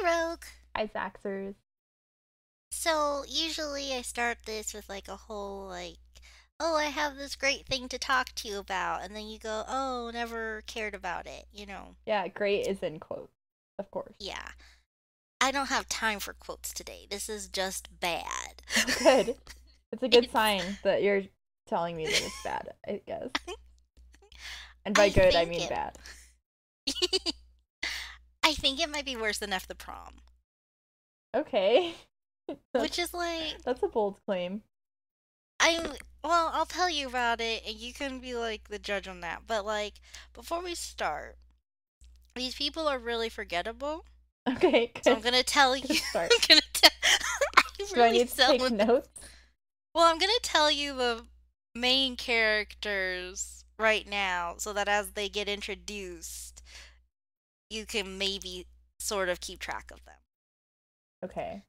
Hi, Rogue. Hi, Zaxers. So, usually I start this with like a whole, like, oh, I have this great thing to talk to you about. And then you go, oh, never cared about it, you know? Yeah, great is in quotes, of course. Yeah. I don't have time for quotes today. This is just bad. Good. It's a good sign that you're telling me that it's bad, I guess. And by I good, I mean it- bad. I think it might be worse than F the prom, Okay. Which is like that's a bold claim. I well, I'll tell you about it, and you can be like the judge on that. But like before we start, these people are really forgettable. Okay, So I'm gonna tell you. Good start. I'm gonna tell. I Do I really need to take notes? Well, I'm gonna tell you the main characters right now, so that as they get introduced, you can maybe sort of keep track of them. Okay.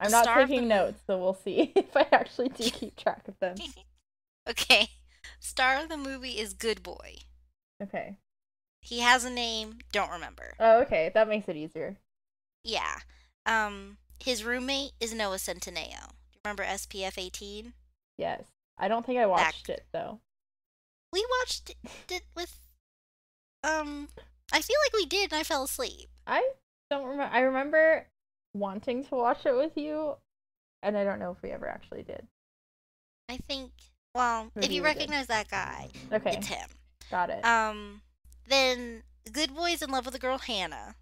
I'm The not taking notes, so we'll see if I actually do keep track of them. okay. Star of the movie is Good Boy. Okay. He has a name, don't remember. Oh, okay. That makes it easier. Yeah. Um his roommate is Noah Centineo. Do you remember SPF 18? Yes. I don't think I watched it though. We watched it with um I feel like we did and I fell asleep. I don't remember. I remember wanting to watch it with you, and I don't know if we ever actually did. I think well, if you we did. recognize that guy, Okay, it's him. got it. Um then Good Boy's in love with the girl Hannah.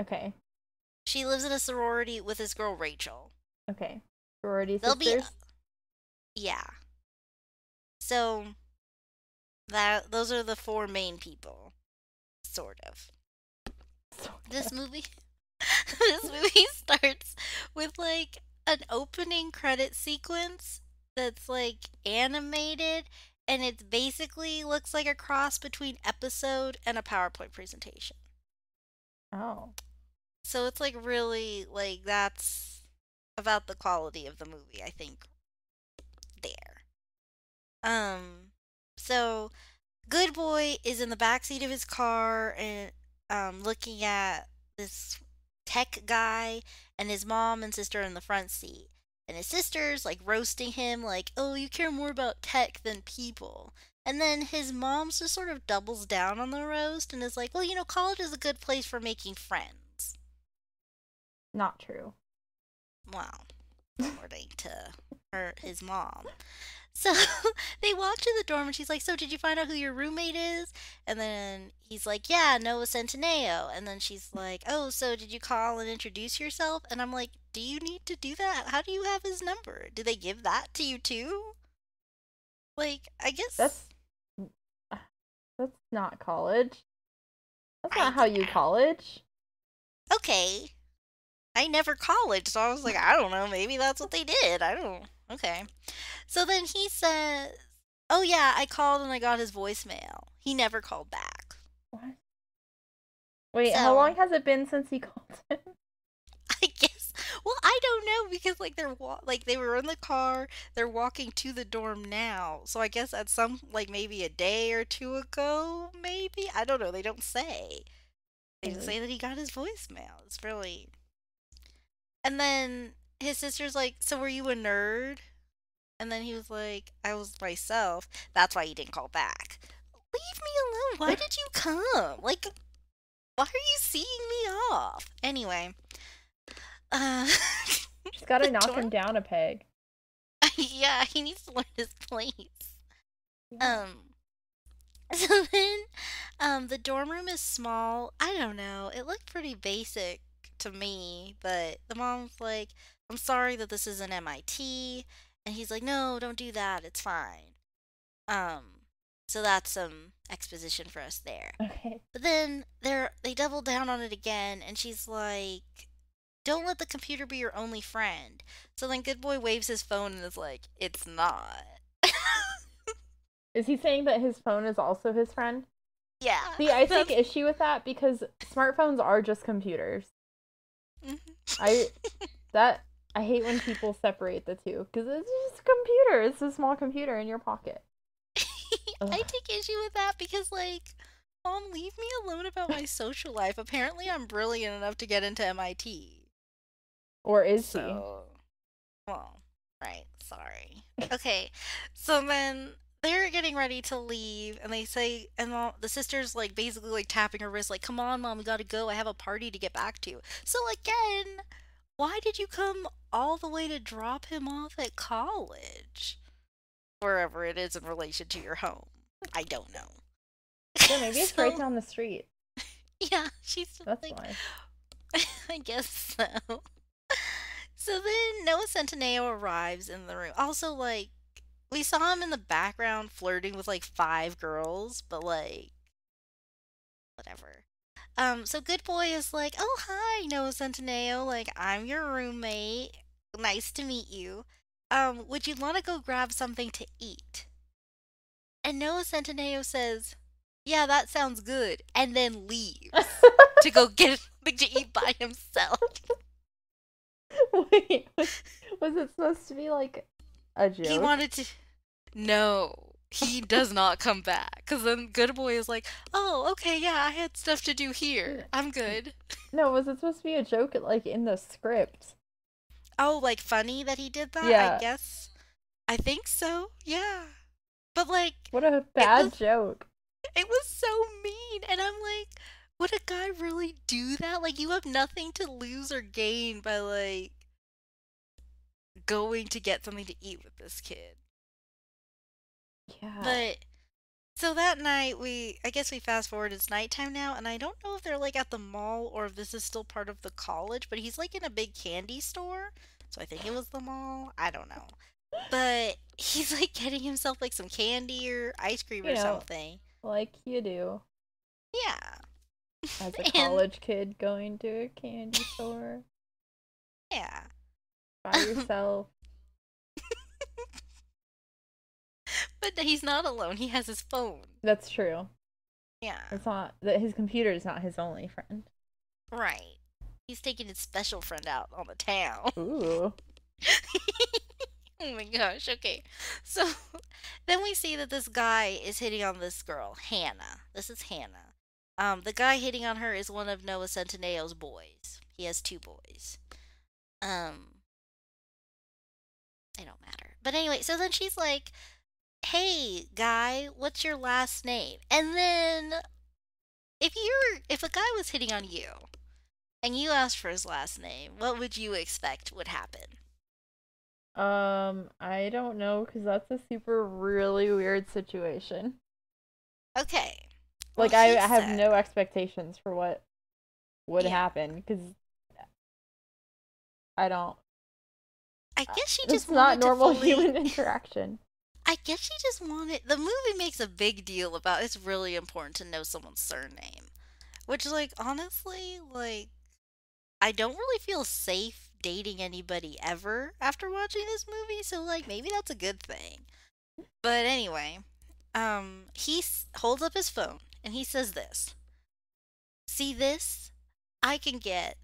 okay, She lives in a sorority with his girl Rachel. okay. Sorority They'll be sisters. Yeah. So that those are the four main people. Sort of. This movie this movie starts with like an opening credit sequence that's like animated and it basically looks like a cross between episode and a PowerPoint presentation. oh, So it's like really like that's about the quality of the movie, I think. There. Um so Good Boy is in the back seat of his car and um looking at this tech guy and his mom and sister in the front seat. And his sister's like roasting him like, "Oh, you care more about tech than people." And then his mom just sort of doubles down on the roast and is like, "Well, you know, college is a good place for making friends." not true. Well, according to her, his mom. So they walk to the dorm and she's like, So did you find out who your roommate is? And then he's like, Yeah, Noah Centineo. And then she's like, Oh, so did you call and introduce yourself? And I'm like, Do you need to do that? How do you have his number? Do they give that to you too? Like, I guess That's that's not college. That's I not how you college. okay. I never college, so I was like, I don't know, maybe that's what they did. I don't okay. So then he says, Oh yeah, I called and I got his voicemail. He never called back. What? Wait, how long has it been since he called him? I guess. Well, I don't know because like they're wa- like they were in the car. They're walking to the dorm now. So I guess at some like maybe a day or two ago, maybe I don't know. They don't say. They just say that he got his voicemail. It's really. And then his sister's like, "So were you a nerd?" And then he was like, "I was myself. That's why you didn't call back." Leave me alone. Why did you come? Like, why are you seeing me off? Anyway. Uh, She's got to knock dorm- him down a peg. yeah, he needs to learn his place. Um, so then, um, the dorm room is small. I don't know. It looked pretty basic to me, but the mom's like, "I'm sorry that this isn't MIT," and he's like, "No, don't do that. It's fine." Um, so that's some exposition for us there. Okay. But then they're they double down on it again, and she's like, "Don't let the computer be your only friend." So then Good Boy waves his phone and is like, "It's not." Is he saying that his phone is also his friend? yeah. See, I take issue with that because smartphones are just computers. I that I hate when people separate the two because it's just a computer. It's a small computer in your pocket. I take issue with that because like Mom, leave me alone about my social life. Apparently, I'm brilliant enough to get into MIT. Or is So, well, right. Sorry. Okay. So then they're getting ready to leave, and they say, and the, the sister's like basically like tapping her wrist, like, "Come on, mom, we gotta go. I have a party to get back to." So again, why did you come all the way to drop him off at college, wherever it is in relation to your home? I don't know. Yeah, maybe it's right down the street. Yeah, she's That's like, why. I guess so. So then Noah Centineo arrives in the room. Also, like, we saw him in the background flirting with like five girls, but like, whatever. Um, so Good Boy is like, oh, hi, Noah Centineo. Like, I'm your roommate. Nice to meet you. Um, would you want to go grab something to eat? And Noah Centineo says, yeah, that sounds good. And then leaves to go get something to eat by himself. Wait, was, was it supposed to be like a joke? He wanted to. No, he does not come back. Because then Good Boy is like, oh, okay, yeah, I had stuff to do here. I'm good. No, was it supposed to be a joke like in the script? Oh, like funny that he did that? Yeah. I guess. I think so, yeah. But like, What a bad was- joke. it was so mean. And I'm like, would a guy really do that? Like, you have nothing to lose or gain by like going to get something to eat with this kid. Yeah. But so that night we I guess we fast forward it's nighttime now and I don't know if they're like at the mall or if this is still part of the college, but he's like in a big candy store. So I think it was the mall. I don't know. But he's like getting himself like some candy or ice cream You or know. something. like you do Yeah. as a And- college kid going to a candy store Yeah. By yourself. But he's not alone. He has his phone. That's true. Yeah. It's not that his computer is not his only friend. Right. He's taking his special friend out on the town. Ooh. oh my gosh, okay. So then we see that this guy is hitting on this girl, Hannah. This is Hannah. Um, the guy hitting on her is one of Noah Centineo's boys. He has two boys. Um, they don't matter. But anyway, so then she's like, "Hey, guy, what's your last name?" And then, if you're if a guy was hitting on you, and you asked for his last name, what would you expect would happen? Um, I don't know because that's a super really weird situation. Okay. Like Well, I I have no expectations for what would Yeah. happen because I don't. I guess she It's just not wanted to normal fully- human interaction. I guess she just wanted. The movie makes a big deal about it's really important to know someone's surname, which, like, honestly, like, I don't really feel safe dating anybody ever after watching this movie. So, like, maybe that's a good thing. But anyway, um, he s- holds up his phone and he says this. See this? I can get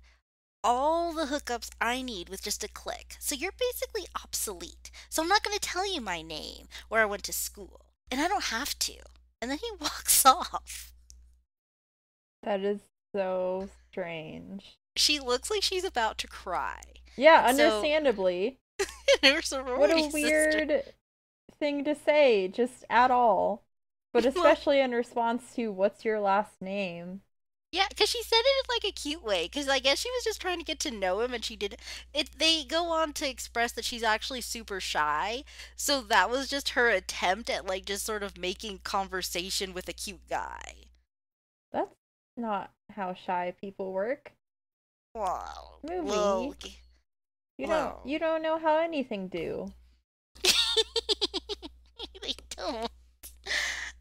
all the hookups I need with just a click. So you're basically obsolete. So I'm not going to tell you my name, where I went to school, and I don't have to. And then he walks off. That is so strange. She looks like she's about to cry. Yeah, So- understandably. And her What a sister- weird thing to say, just at all. But especially in response to what's your last name? Yeah, because she said it in like a cute way. Because I guess she was just trying to get to know him, and she did. It. They go on to express that she's actually super shy. So that was just her attempt at like just sort of making conversation with a cute guy. That's not how shy people work. Wow. Movie. Well, You don't you don't know how anything do. they don't.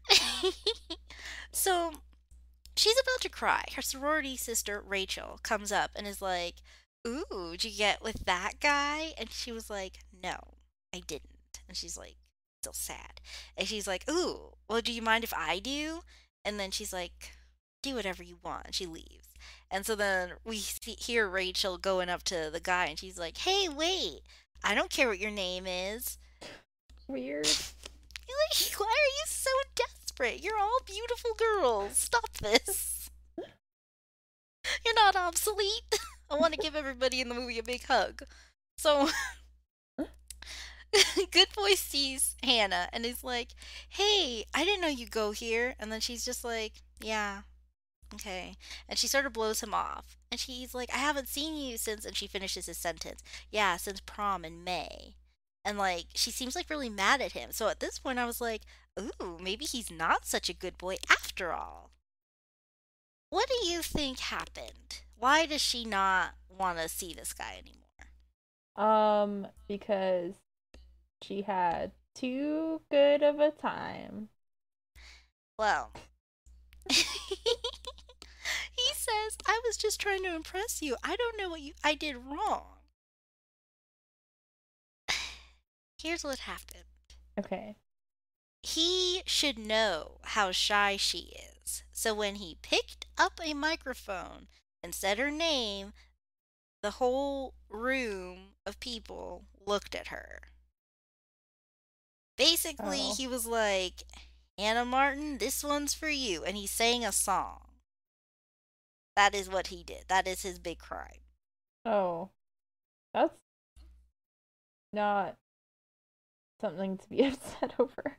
so she's about to cry. Her sorority sister Rachel comes up and is like, "Ooh, did you get with that guy?" And she was like, "No, I didn't." And she's like, still sad. And she's like, "Ooh, well, do you mind if I do?" And then she's like, "Do whatever you want." And she leaves. And so then we see, hear Rachel going up to the guy, and she's like, "Hey, wait! I don't care what your name is." Weird. Like, why are you so desperate. You're all beautiful girls. Stop this. You're not obsolete. I want to give everybody in the movie a big hug. So, Good Boy sees Hannah and is like, Hey, I didn't know you go here. And then she's just like, Yeah, okay. And she sort of blows him off. And she's like, I haven't seen you since. And she finishes his sentence. Yeah, since prom in May. And like, she seems like really mad at him. So at this point, I was like, Ooh, maybe he's not such a good boy after all. What do you think happened? Why does she not want to see this guy anymore? Um, because she had too good of a time. Well, he says, I was just trying to impress you. I don't know what you I did wrong. Here's what happened. Okay. He should know how shy she is. So when he picked up a microphone and said her name, the whole room of people looked at her. Basically, Oh. he was like, Hannah Martin, this one's for you. And he sang a song. That is what he did. That is his big crime. Oh. That's not something to be upset over.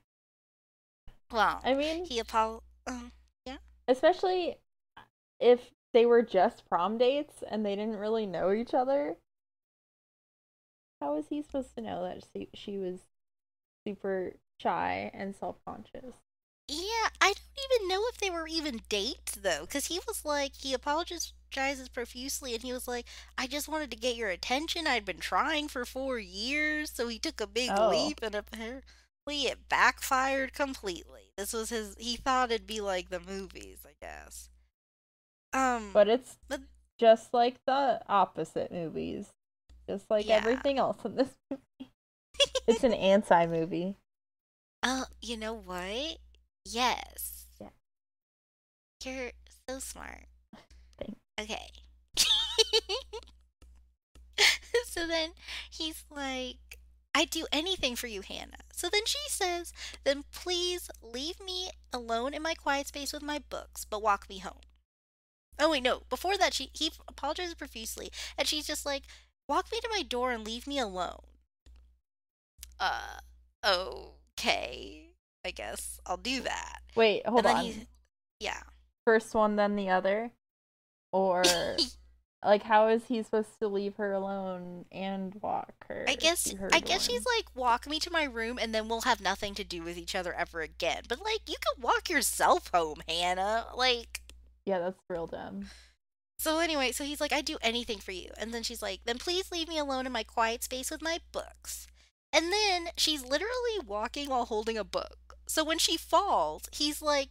Well, I mean, he apologized. Um, yeah. Especially uh, if they were just prom dates and they didn't really know each other. How was he supposed to know that she, she was super shy and self conscious? Yeah, I don't even know if they were even dates though, because he was like, he apologizes profusely, and he was like, I just wanted to get your attention. I'd been trying for four years, so he took a big Oh. leap, and apparently it backfired completely. This was his, he thought it'd be like the movies, I guess. Um, But it's But- just like the opposite movies, just like Yeah. everything else in this movie. It's an anti movie. Oh, you know what? Yes. Yeah. You're so smart. Okay. so then he's like, I'd do anything for you, Hannah. So then she says, then please leave me alone in my quiet space with my books, but walk me home. Oh wait, no. Before that, she he apologizes profusely, and she's just like, "Walk me to my door and leave me alone." Uh, okay. I guess I'll do that. Wait, hold on. he, yeah. First one, then the other? Or, like, how is he supposed to leave her alone and walk her? I guess her I guess dorm? she's like, walk me to my room, and then we'll have nothing to do with each other ever again. But like, you can walk yourself home, Hannah. Like, Yeah, that's real dumb. So anyway, so he's like, I do anything for you. And then she's like, then please leave me alone in my quiet space with my books. And then she's literally walking while holding a book. So when she falls, he's like,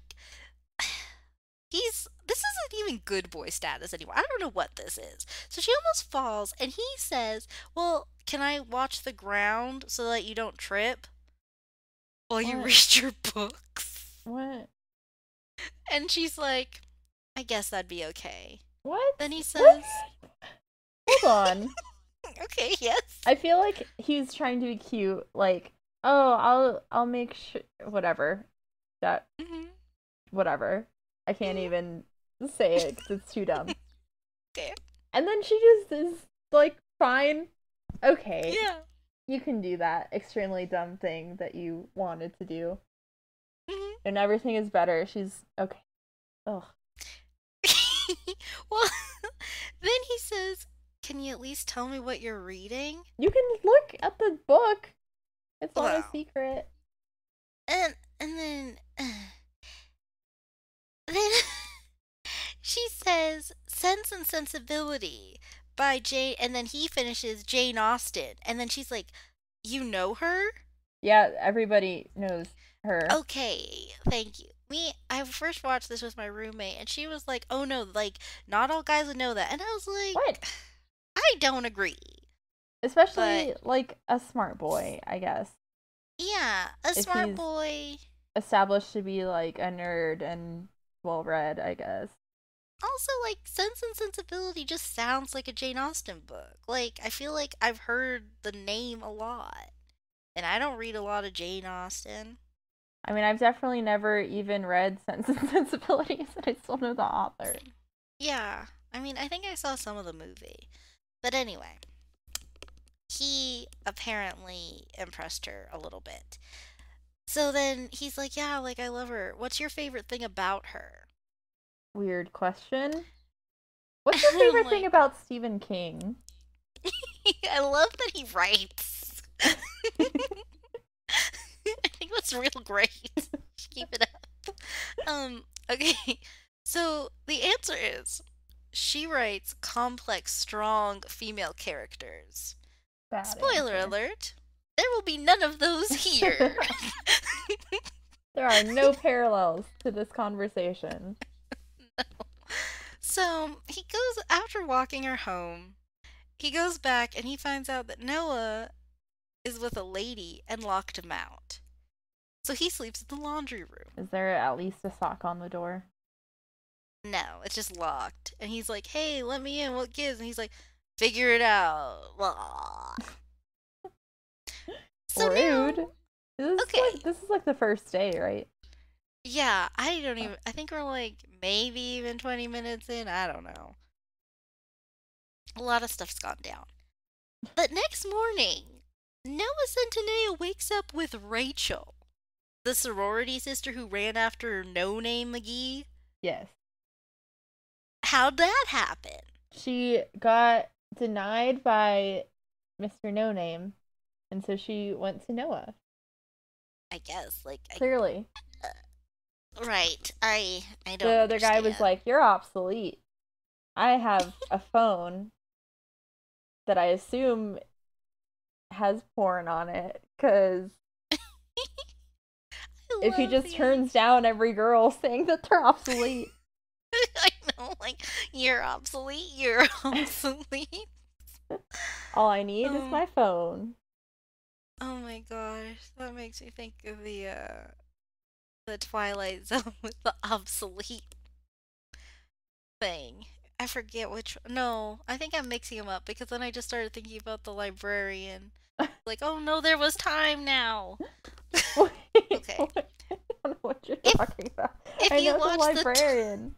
he's, this isn't even good boy status anymore. I don't know what this is. So she almost falls, and he says, well, can I watch the ground so that you don't trip while you read your books? What? And she's like, I guess that'd be okay. What? Then he What? says, Hold on. okay, yes. I feel like he's trying to be cute. Like, oh, I'll I'll make sure whatever that hmm whatever. I can't even say it because it's too dumb. Okay. And then she just is like, fine, okay, Yeah. you can do that extremely dumb thing that you wanted to do, hmm and everything is better. She's okay. Ugh. well, then he says, "Can you at least tell me what you're reading?" You can look at the book. It's not Wow. a secret. And and then then she says, "Sense and Sensibility" by Jane, and then he finishes Jane Austen, and then she's like, "You know her?" Yeah, everybody knows her. Okay, thank you. Me, I first watched this with my roommate, and she was like, "Oh no, like not all guys would know that," and I was like, What? "I don't agree." Especially like a smart boy, I guess. Yeah, a If smart boy. Established to be like a nerd and well read, I guess. Also, like Sense and Sensibility just sounds like a Jane Austen book. Like I feel like I've heard the name a lot, and I don't read a lot of Jane Austen. I mean, I've definitely never even read Sense and Sensibilities, and I still know the author. Yeah. I mean, I think I saw some of the movie. But anyway, he apparently impressed her a little bit. So then he's like, Yeah, like, I love her. What's your favorite thing about her? Weird question. What's your favorite Like- thing about Stephen King? I love that he writes. I think that's real great. Keep it up. Um, okay. So the answer is she writes complex, strong female characters. Bad Spoiler answer. alert. There will be none of those here. There are no parallels to this conversation. so he goes after walking her home. He goes back and he finds out that Noah is with a lady and locked him out. So he sleeps in the laundry room. Is there at least a sock on the door? No, it's just locked. And he's like, "Hey, let me in. What gives?" And he's like, "Figure it out." So now- Rude. This is Okay. like this is like the first day, right? yeah, I don't oh. even. I think we're like maybe even twenty minutes in. I don't know. A lot of stuff's gone down. But next morning, Noah Centineo wakes up with Rachel, the sorority sister who ran after No Name McGee. Yes. How'd that happen? She got denied by Mr. No Name, and so she went to Noah. I guess, like, I, Clearly, uh, right? I, I don't. Know. The other guy was like, "You're obsolete. I have a phone that I assume has porn on it, because if he just the turns down every girl saying that they're obsolete." I know, like you're obsolete. You're obsolete. All I need is Oh. my phone. Oh my gosh, that makes me think of the uh, the Twilight Zone with the obsolete thing. I forget which. No, I think I'm mixing them up because then I just started thinking about the librarian. like, oh no, there was time now. Okay. I don't know what you're If- talking about. if I you know the watch the t- librarian.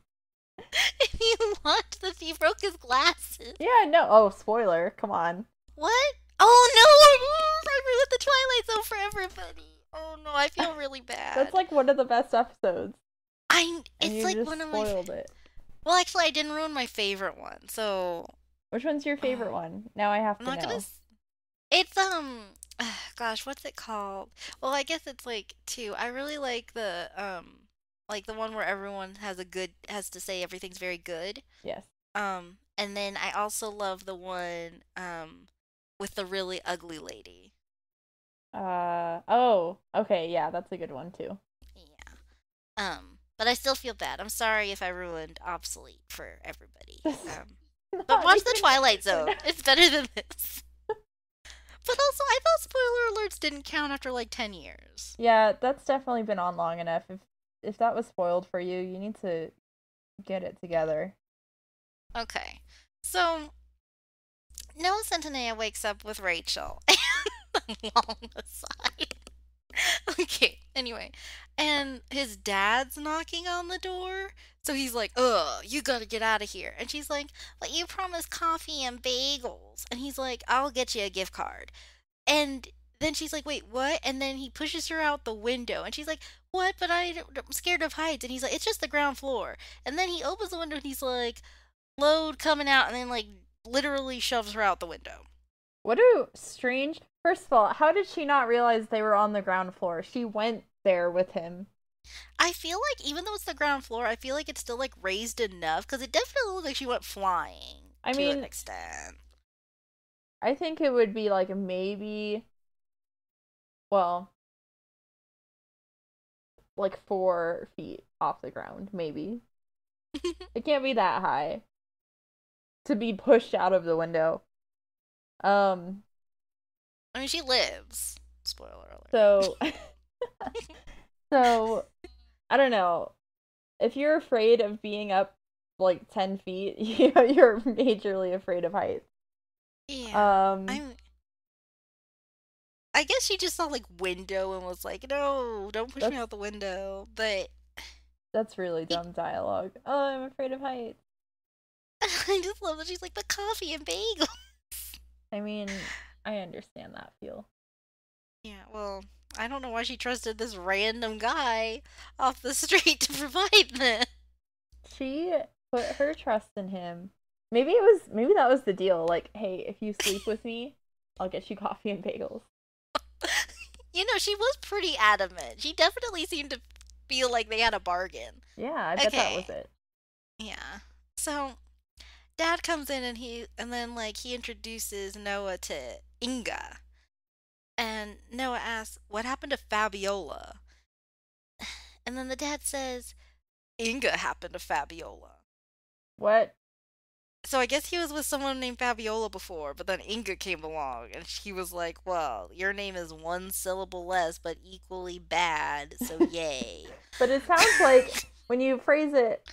if you watch the he broke his glasses. Yeah, no. Oh, spoiler. Come on. What? Oh no! I ruined the Twilight Zone for everybody. Oh no, I feel really bad. That's like one of the best episodes. I. It's you like just one of my. spoiled it. Well, actually, I didn't ruin my favorite one, so Which one's your favorite one? Now I have I'm to not know. gonna. s- It's um, gosh, what's it called? Well, I guess it's like two. I really like the um, like the one where everyone has a good has to say everything's very good. Yes. Um, and then I also love the one um, with the really ugly lady. Uh oh. Okay. Yeah, that's a good one too. Yeah. Um, but I still feel bad. I'm sorry if I ruined obsolete for everybody. Um, but watch the Twilight Zone. It's better than this. But also, I thought spoiler alerts didn't count after like 10 years. Yeah, that's definitely been on long enough. If if that was spoiled for you, you need to get it together. Okay. So, Noah Centineo wakes up with Rachel. Long aside. Okay, anyway. And his dad's knocking on the door. So he's like, ugh, you gotta get out of here. And she's like, but you promised coffee and bagels. And he's like, I'll get you a gift card. And then she's like, wait, what? And then he pushes her out the window. And she's like, what? But I'm scared of heights. And he's like, it's just the ground floor. And then he opens the window and he's like, load coming out. And then, like, literally shoves her out the window. What a strange. First of all, how did she not realize they were on the ground floor? She went there with him. I feel like even though it's the ground floor, I feel like it's still like raised enough because it definitely looked like she went flying. I to mean- an extent. I think it would be like maybe well like four feet off the ground, maybe. it can't be that high to be pushed out of the window. Um I mean, she lives. Spoiler alert. so so I don't know. If you're afraid of being up like ten feet, you you're majorly afraid of heights. yeah, Um I'm. I guess she just saw like window and was like, "No, don't push me out the window." But That's really dumb dialogue. Oh, I'm afraid of heights. I just love that she's like, "But coffee and bagels. I mean, I understand that feel. Yeah, well, I don't know why she trusted this random guy off the street to provide this. She put her trust in him. Maybe it was maybe that was the deal. Like, hey, if you sleep with me, I'll get you coffee and bagels. you know, she was pretty adamant. She definitely seemed to feel like they had a bargain. Yeah, I bet that was it. Yeah. So dad comes in and he and then like he introduces Noah to Inga. And Noah asks, "What happened to Fabiola?" And then the dad says, "Inga happened to Fabiola." What? So I guess he was with someone named Fabiola before, but then Inga came along and she was like, "Well, your name is one syllable less but equally bad, so yay." But it sounds like when you phrase it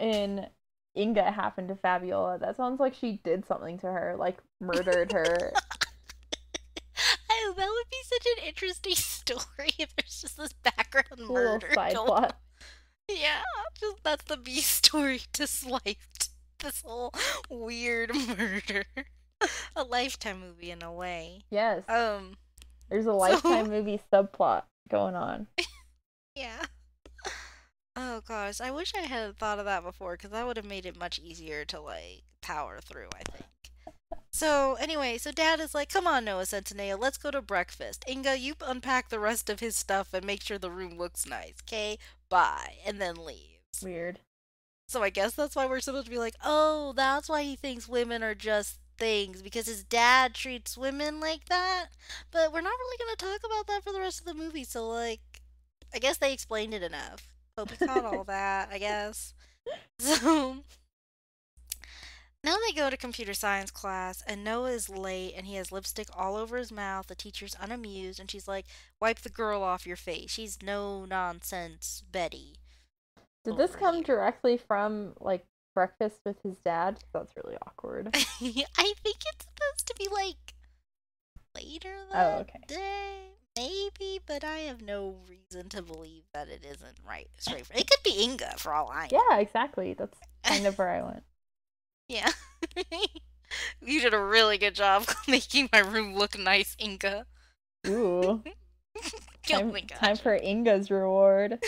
in Inga happened to Fabiola, that sounds like she did something to her, like murdered her. oh, that would be such an interesting story if there's just this background murder. side plot. Yeah, just that's the B story to swiped. This whole weird murder. A lifetime movie in a way. Yes. Um, There's a lifetime movie subplot going on. yeah. Oh gosh, I wish I had thought of that before because that would have made it much easier to like power through, I think. So anyway, so dad is like, "Come on, Noah Centineo, let's go to breakfast. Inga, you unpack the rest of his stuff and make sure the room looks nice, okay? Bye." And then leaves. Weird. So I guess that's why we're supposed to be like, "Oh, that's why he thinks women are just things because his dad treats women like that." But we're not really going to talk about that for the rest of the movie. So like, I guess they explained it enough. Hope you caught all that, I guess. So now they go to computer science class, and Noah is late and he has lipstick all over his mouth. The teacher's unamused, and she's like, Wipe the girl off your face. She's no nonsense Betty. Did oh, this come here. directly from like breakfast with his dad? That's really awkward. I think it's supposed to be like later Oh, that okay. day. Maybe, but I have no reason to believe that it isn't right straight. From, it could be Inga for all I know. Yeah, exactly. That's kind of where I went. Yeah. you did a really good job making my room look nice, Inga. Ooh. oh Time, god. time for Inga's reward.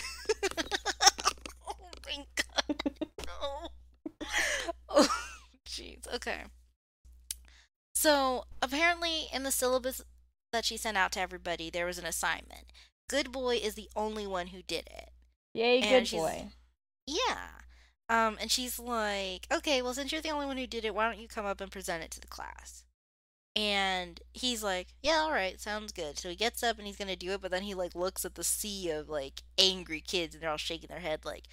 oh my god. No. Oh, jeez. Okay. So, apparently, in the syllabus that she sent out to everybody, there was an assignment. Good Boy is the only one who did it. Yay, And good boy. Yeah. Um, and she's like, okay, well, since you're the only one who did it, why don't you come up and present it to the class? And he's like, yeah, all right, sounds good. So he gets up and he's gonna do it, but then he like looks at the sea of like angry kids and they're all shaking their head like,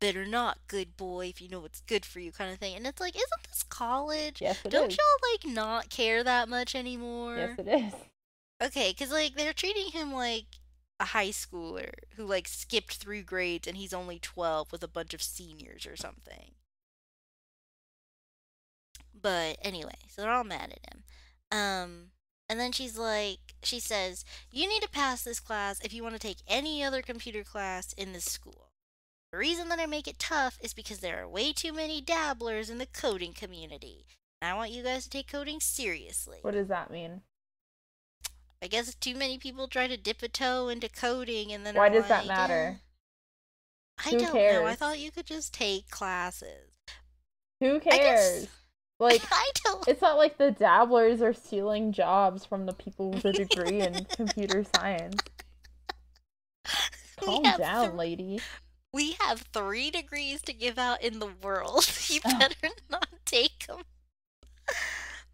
better not, good boy, if you know what's good for you, kind of thing. And it's like, isn't this college? Yes, it Don't is. y'all like not care that much anymore? Yes, it is. Okay, because like they're treating him like a high schooler who like skipped three grades and he's only 12 with a bunch of seniors or something. But anyway, so they're all mad at him. Um, and then she's like, she says, You need to pass this class if you want to take any other computer class in this school. The reason that I make it tough is because there are way too many dabblers in the coding community. And I want you guys to take coding seriously. What does that mean? I guess too many people try to dip a toe into coding and then Why does that matter? "Eh, I Who don't know. I thought you could just take classes. Who cares? Like, I don't. it's not like the dabblers are stealing jobs from the people with a degree in computer science. Calm down, th- lady. We have three degrees to give out in the world. you Oh. better not take them.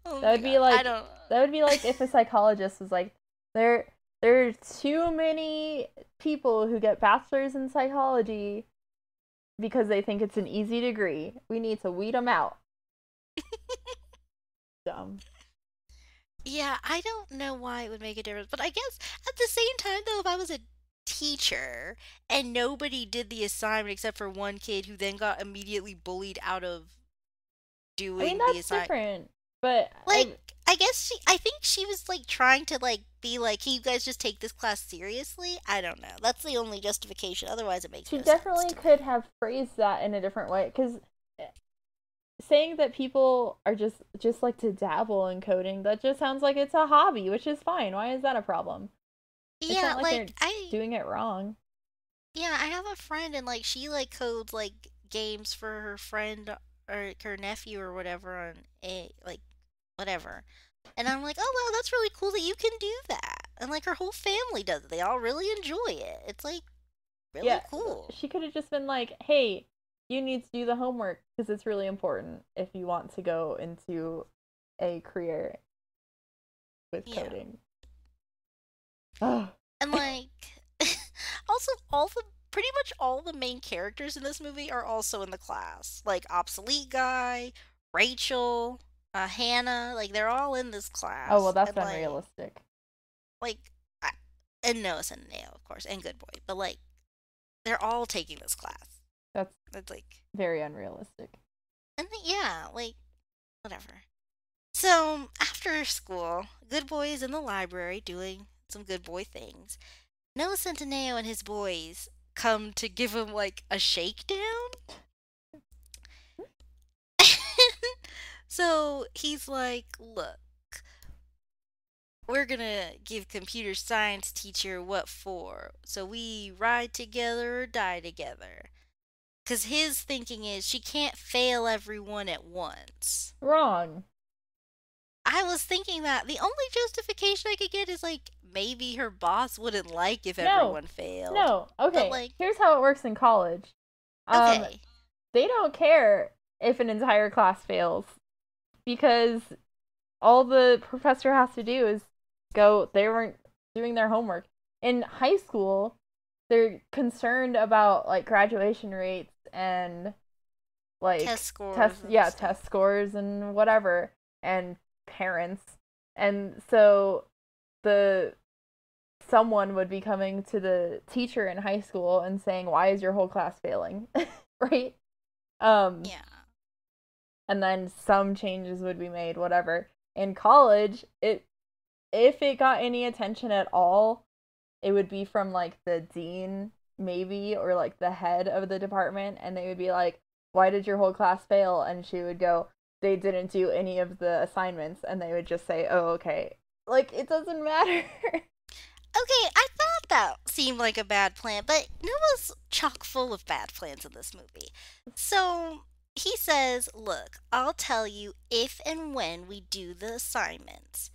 Oh That would be God, I like-. That would be like if a psychologist was like, there, there are too many people who get bachelors in psychology because they think it's an easy degree. We need to weed them out. Dumb. Yeah, I don't know why it would make a difference, but I guess at the same time, though, if I was a teacher and nobody did the assignment except for one kid who then got immediately bullied out of doing I mean, the that's assignment. different. But Like, I guess she. I think she was like trying to like be like, "Can you guys just take this class seriously?" I don't know. That's the only justification. Otherwise, it makes she no definitely sense. to me. could have phrased that in a different way because eh, saying that people are just just like to dabble in coding that just sounds like it's a hobby which is fine why is that a problem it's Yeah, like, like I. doing it wrong Yeah, I have a friend and like she like codes like games for her friend or her nephew or whatever on a like whatever. And I'm like, "Oh, wow, that's really cool that you can do that." And like her whole family does it. They all really enjoy it. It's like really yeah cool. she could have just been like hey you need to do the homework because it's really important if you want to go into a career with Yeah. coding. And like also all the pretty much all the main characters in this movie are also in the class. Like obsolete guy, Rachel, uh, Hannah, like they're all in this class. oh well that's and, like, unrealistic like I, and Noah Centineo, of course, and Good Boy, but like they're all taking this class. that's That's like very unrealistic and yeah, like whatever. So after school, Good Boy is in the library doing some good boy things. Noah Centineo and his boys come to give him like a shakedown. So he's like, "Look, we're gonna give computer science teacher what for, so we ride together or die together." Cause his thinking is she can't fail everyone at once. wrong I was thinking that the only justification I could get is like maybe her boss wouldn't like if No. everyone failed. no okay But like- here's how it works in college um, Okay. they don't care if an entire class fails because all the professor has to do is go they weren't doing their homework in high school they're concerned about like graduation rates and like test scores. test yeah test scores and whatever and parents and so the someone would be coming to the teacher in high school and saying why is your whole class failing right um Yeah. And then some changes would be made whatever. In college it if it got any attention at all it would be from like the dean maybe or like the head of the department and they would be like why did your whole class fail? And she would go they didn't do any of the assignments. And they would just say oh okay. Like it doesn't matter. Okay, I thought that seemed like a bad plan, but Noah's chock full of bad plans in this movie. So he says, Look, I'll tell you if and when we do the assignments.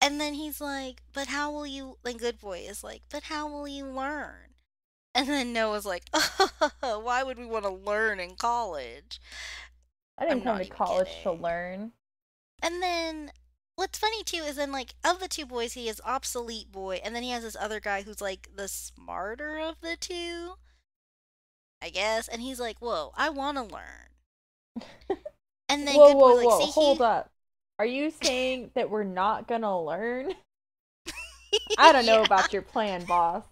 And then he's like, But how will you? Then Good Boy is like, But how will you learn? And then Noah's like, Why would we want to learn in college? i didn't I'm come to college to learn And then what's funny too is then like of the two boys he is obsolete boy and then he has this other guy who's like the smarter of the two. I guess. And he's like, Whoa, I wanna learn. And then whoa good whoa boy like whoa see hold he up are you saying that we're not gonna learn i don't know Yeah. about your plan boss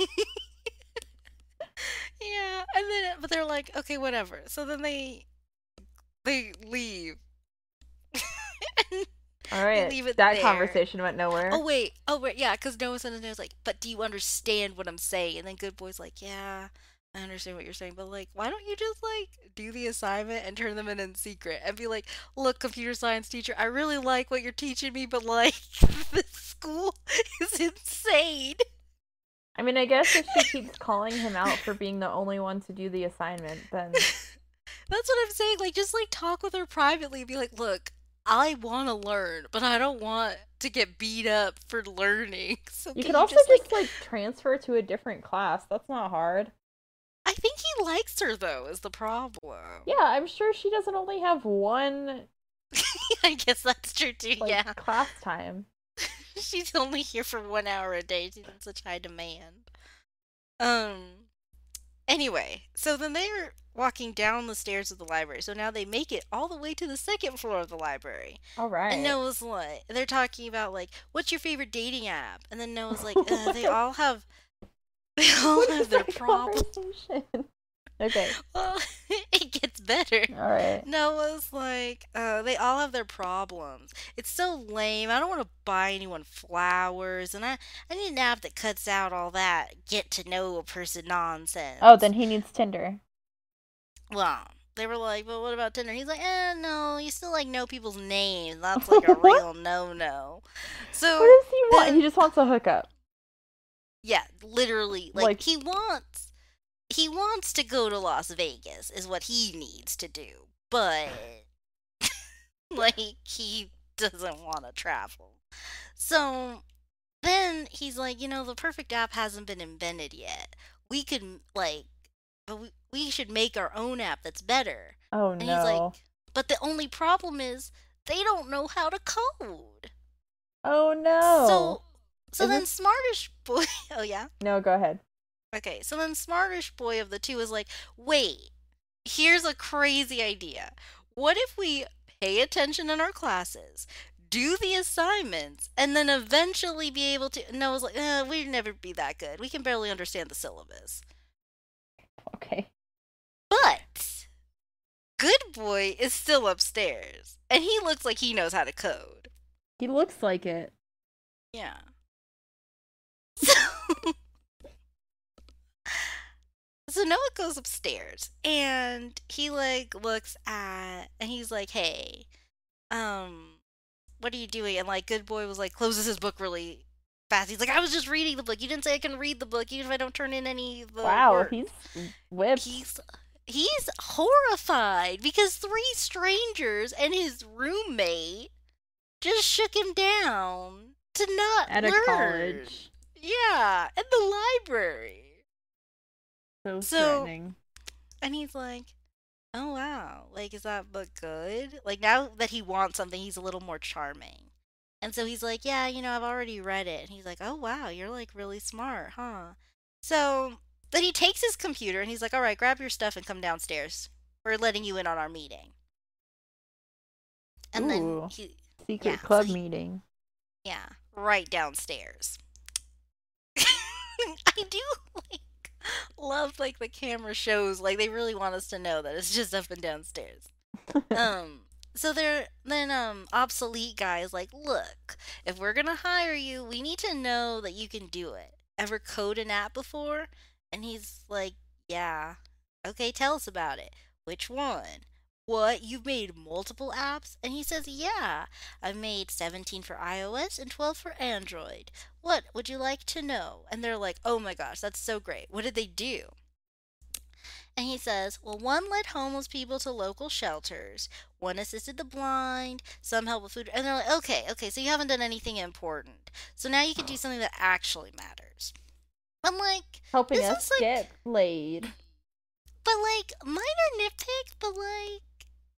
yeah, and then but they're like, okay, whatever. So then they they leave. And- all right leave it that there. conversation went nowhere oh wait, oh wait, yeah, because Noah Centineo was like, but do you understand what I'm saying? And then Good Boy's like, yeah, I understand what you're saying, but like, why don't you just like do the assignment and turn them in in secret and be like, look, computer science teacher, I really like what you're teaching me, but like, this school is insane. I mean, I guess if she keeps calling him out for being the only one to do the assignment, then That's what I'm saying. Like, just like talk with her privately and be like, look, I want to learn, but I don't want to get beat up for learning. So you can could also just, just, like, like transfer to a different class. That's not hard. I think he likes her though. Is the problem? Yeah, I'm sure she doesn't only have one I guess that's true too. like yeah, class time. she's only here for one hour a day. She's in such high demand. Um. Anyway, so then they're walking down the stairs of the library. So now they make it all the way to the second floor of the library. All right. And Noah's like, they're talking about like, what's your favorite dating app? And then Noah's like, uh, they all have, they all What have their problems. Okay. Well, it gets better. All right. Noah's like, uh. They all have their problems. It's so lame. I don't want to buy anyone flowers, and I I need an app that cuts out all that get to know a person nonsense. Oh, then he needs Tinder. Well, they were like, "But what about Tinder?" He's like, "Eh, no. You still like know people's names. That's like a real no-no." So What does he want? then- He just wants a hookup. yeah, literally, like, Like- he wants he wants to go to Las Vegas is what he needs to do, but like he doesn't want to travel. So then he's like, you know, the perfect app hasn't been invented yet. We could like, but we we should make our own app that's better. Oh And no. he's like, but the only problem is they don't know how to code. oh no. So so Is then this- smartish boy, oh yeah. no, go ahead. Okay, so then smartish boy of the two is like, wait, here's a crazy idea. What if we pay attention in our classes, do the assignments, and then eventually be able to? No, it's like, uh, we'd never be that good. We can barely understand the syllabus. Okay. But good boy is still upstairs, and he looks like he knows how to code. He looks like it. Yeah. So, so Noah goes upstairs and he like looks at and he's like, "Hey, um, what are you doing?" And like, good boy was like closes his book really fast. He's like, "I was just reading the book. You didn't say I can read the book, even if I don't turn in any of the wow, work." he's whipped. he's he's horrified because three strangers and his roommate just shook him down to not at a college. Yeah, at the library. So, So- threatening. And he's like, "Oh wow, like is that book good?" Like now that he wants something, he's a little more charming. And so he's like, "Yeah, you know, I've already read it." And he's like, "Oh wow, you're like really smart, huh?" So then he takes his computer and he's like, "All right, grab your stuff and come downstairs. We're letting you in on our meeting." And then Ooh. he Secret yeah, so club he- meeting. Yeah, right downstairs. I do like love like the camera shows like they really want us to know that it's just up and downstairs. um so they're then um obsolete guy is like, "Look, if we're to hire you, we need to know that you can do it. Ever code an app before?" And he's like, "Yeah." Okay, tell us about it. Which one? What? You've made multiple apps? And he says, "Yeah. I've made 17 for iOS and 12 for Android. What would you like to know? And they're like, oh my gosh, that's so great. What did they do? And he says, well, one led homeless people to local shelters, one assisted the blind, some helped with food. And they're like, okay, okay, so you haven't done anything important. So now you can do something that actually matters. I'm like, Helping This us is like- get laid. but like, minor nitpick, but like,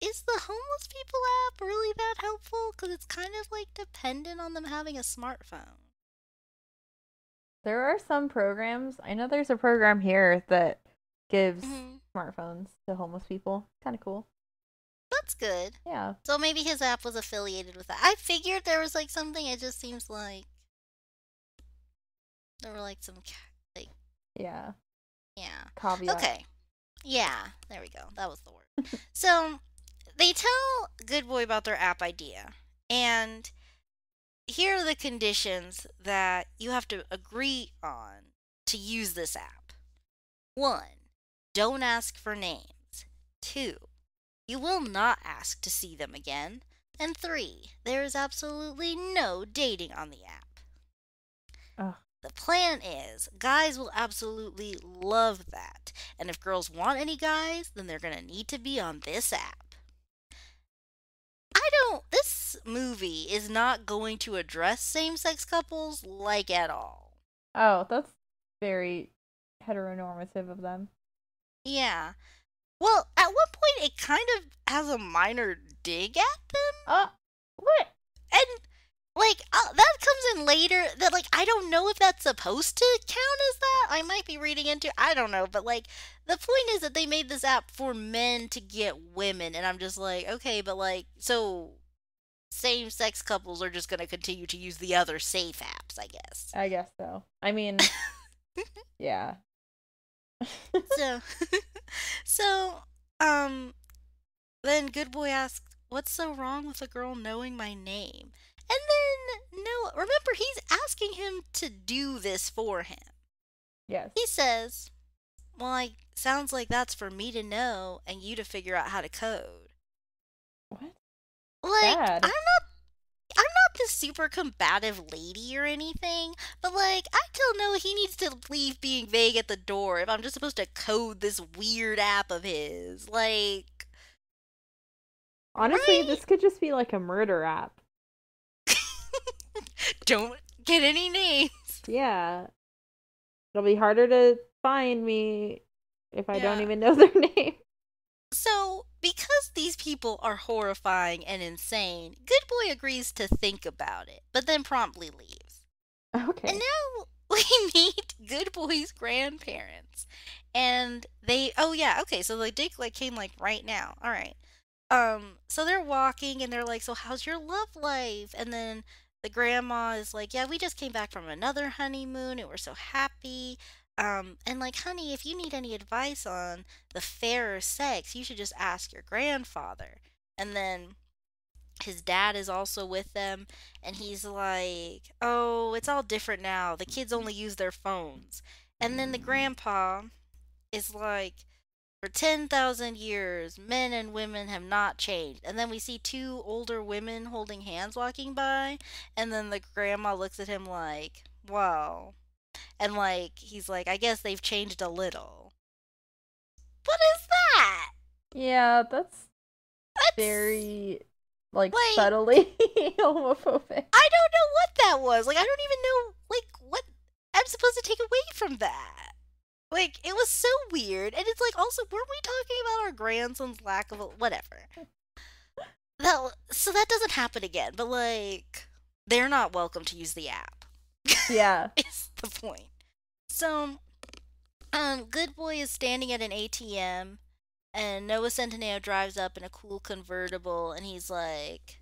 is the homeless people app really that helpful? Because it's kind of like dependent on them having a smartphone. There are some programs. I know there's a program here that gives Mhm. smartphones to homeless people. Kind of cool. That's good. Yeah. So maybe his app was affiliated with that. I figured there was like something. It just seems like there were like some, like Yeah. yeah. Caveat. Okay. Yeah, there we go. That was the word. so they tell Good Boy about their app idea, and here are the conditions that you have to agree on to use this app. One, don't ask for names. Two, you will not ask to see them again. And three, there is absolutely no dating on the app. Ugh. The plan is guys will absolutely love that. And if girls want any guys, then they're going to need to be on this app. I don't, this movie is not going to address same sex couples like at all. Oh, that's very heteronormative of them. Yeah. Well, at one point, it kind of has a minor dig at them. Uh, what? And like uh, that comes in later that like I don't know if that's supposed to count as that. I might be reading into I don't know, but like the point is that they made this app for men to get women and I'm just like, okay, but like so same sex couples are just going to continue to use the other safe apps, I guess. I guess so. I mean, yeah. so so um then good boy asks what's so wrong with a girl knowing my name? And then Noah, remember, he's asking him to do this for him. Yes. He says, Well, like, sounds like that's for me to know and you to figure out how to code. What? Like, Bad. I'm not. I'm not this super combative lady or anything, but like, I tell Noah he needs to leave being vague at the door if I'm just supposed to code this weird app of his. Like, Honestly, Right? this could just be like a murder app. don't get any names. Yeah. It'll be harder to find me if I don't even know their name. So, because these people are horrifying and insane, Good Boy agrees to think about it, but then promptly leaves. Okay. And now we meet Good Boy's grandparents. And they oh yeah, okay, so the dick like came like right now. All right. Um so they're walking and they're like, "So how's your love life?" And then the grandma is like, "Yeah, we just came back from another honeymoon and we're so happy." Um and like, "Honey, if you need any advice on the fairer sex, you should just ask your grandfather." And then his dad is also with them and he's like, "Oh, it's all different now. The kids only use their phones." And then the grandpa is like, "For 10,000 years, men and women have not changed." And then we see two older women holding hands walking by, and then the grandma looks at him like, "Wow." And like he's like, "I guess they've changed a little." What is that? yeah, that's That's very like, Like- subtly homophobic. I don't know what that was. Like I don't even know like what I'm supposed to take away from that. Like it was so weird, and it's like also weren't we talking about our grandson's lack of a, whatever? That so that doesn't happen again. But like they're not welcome to use the app. Yeah. is the point. So, um, Good Boy is standing at an ATM, and Noah Centineo drives up in a cool convertible, and he's like,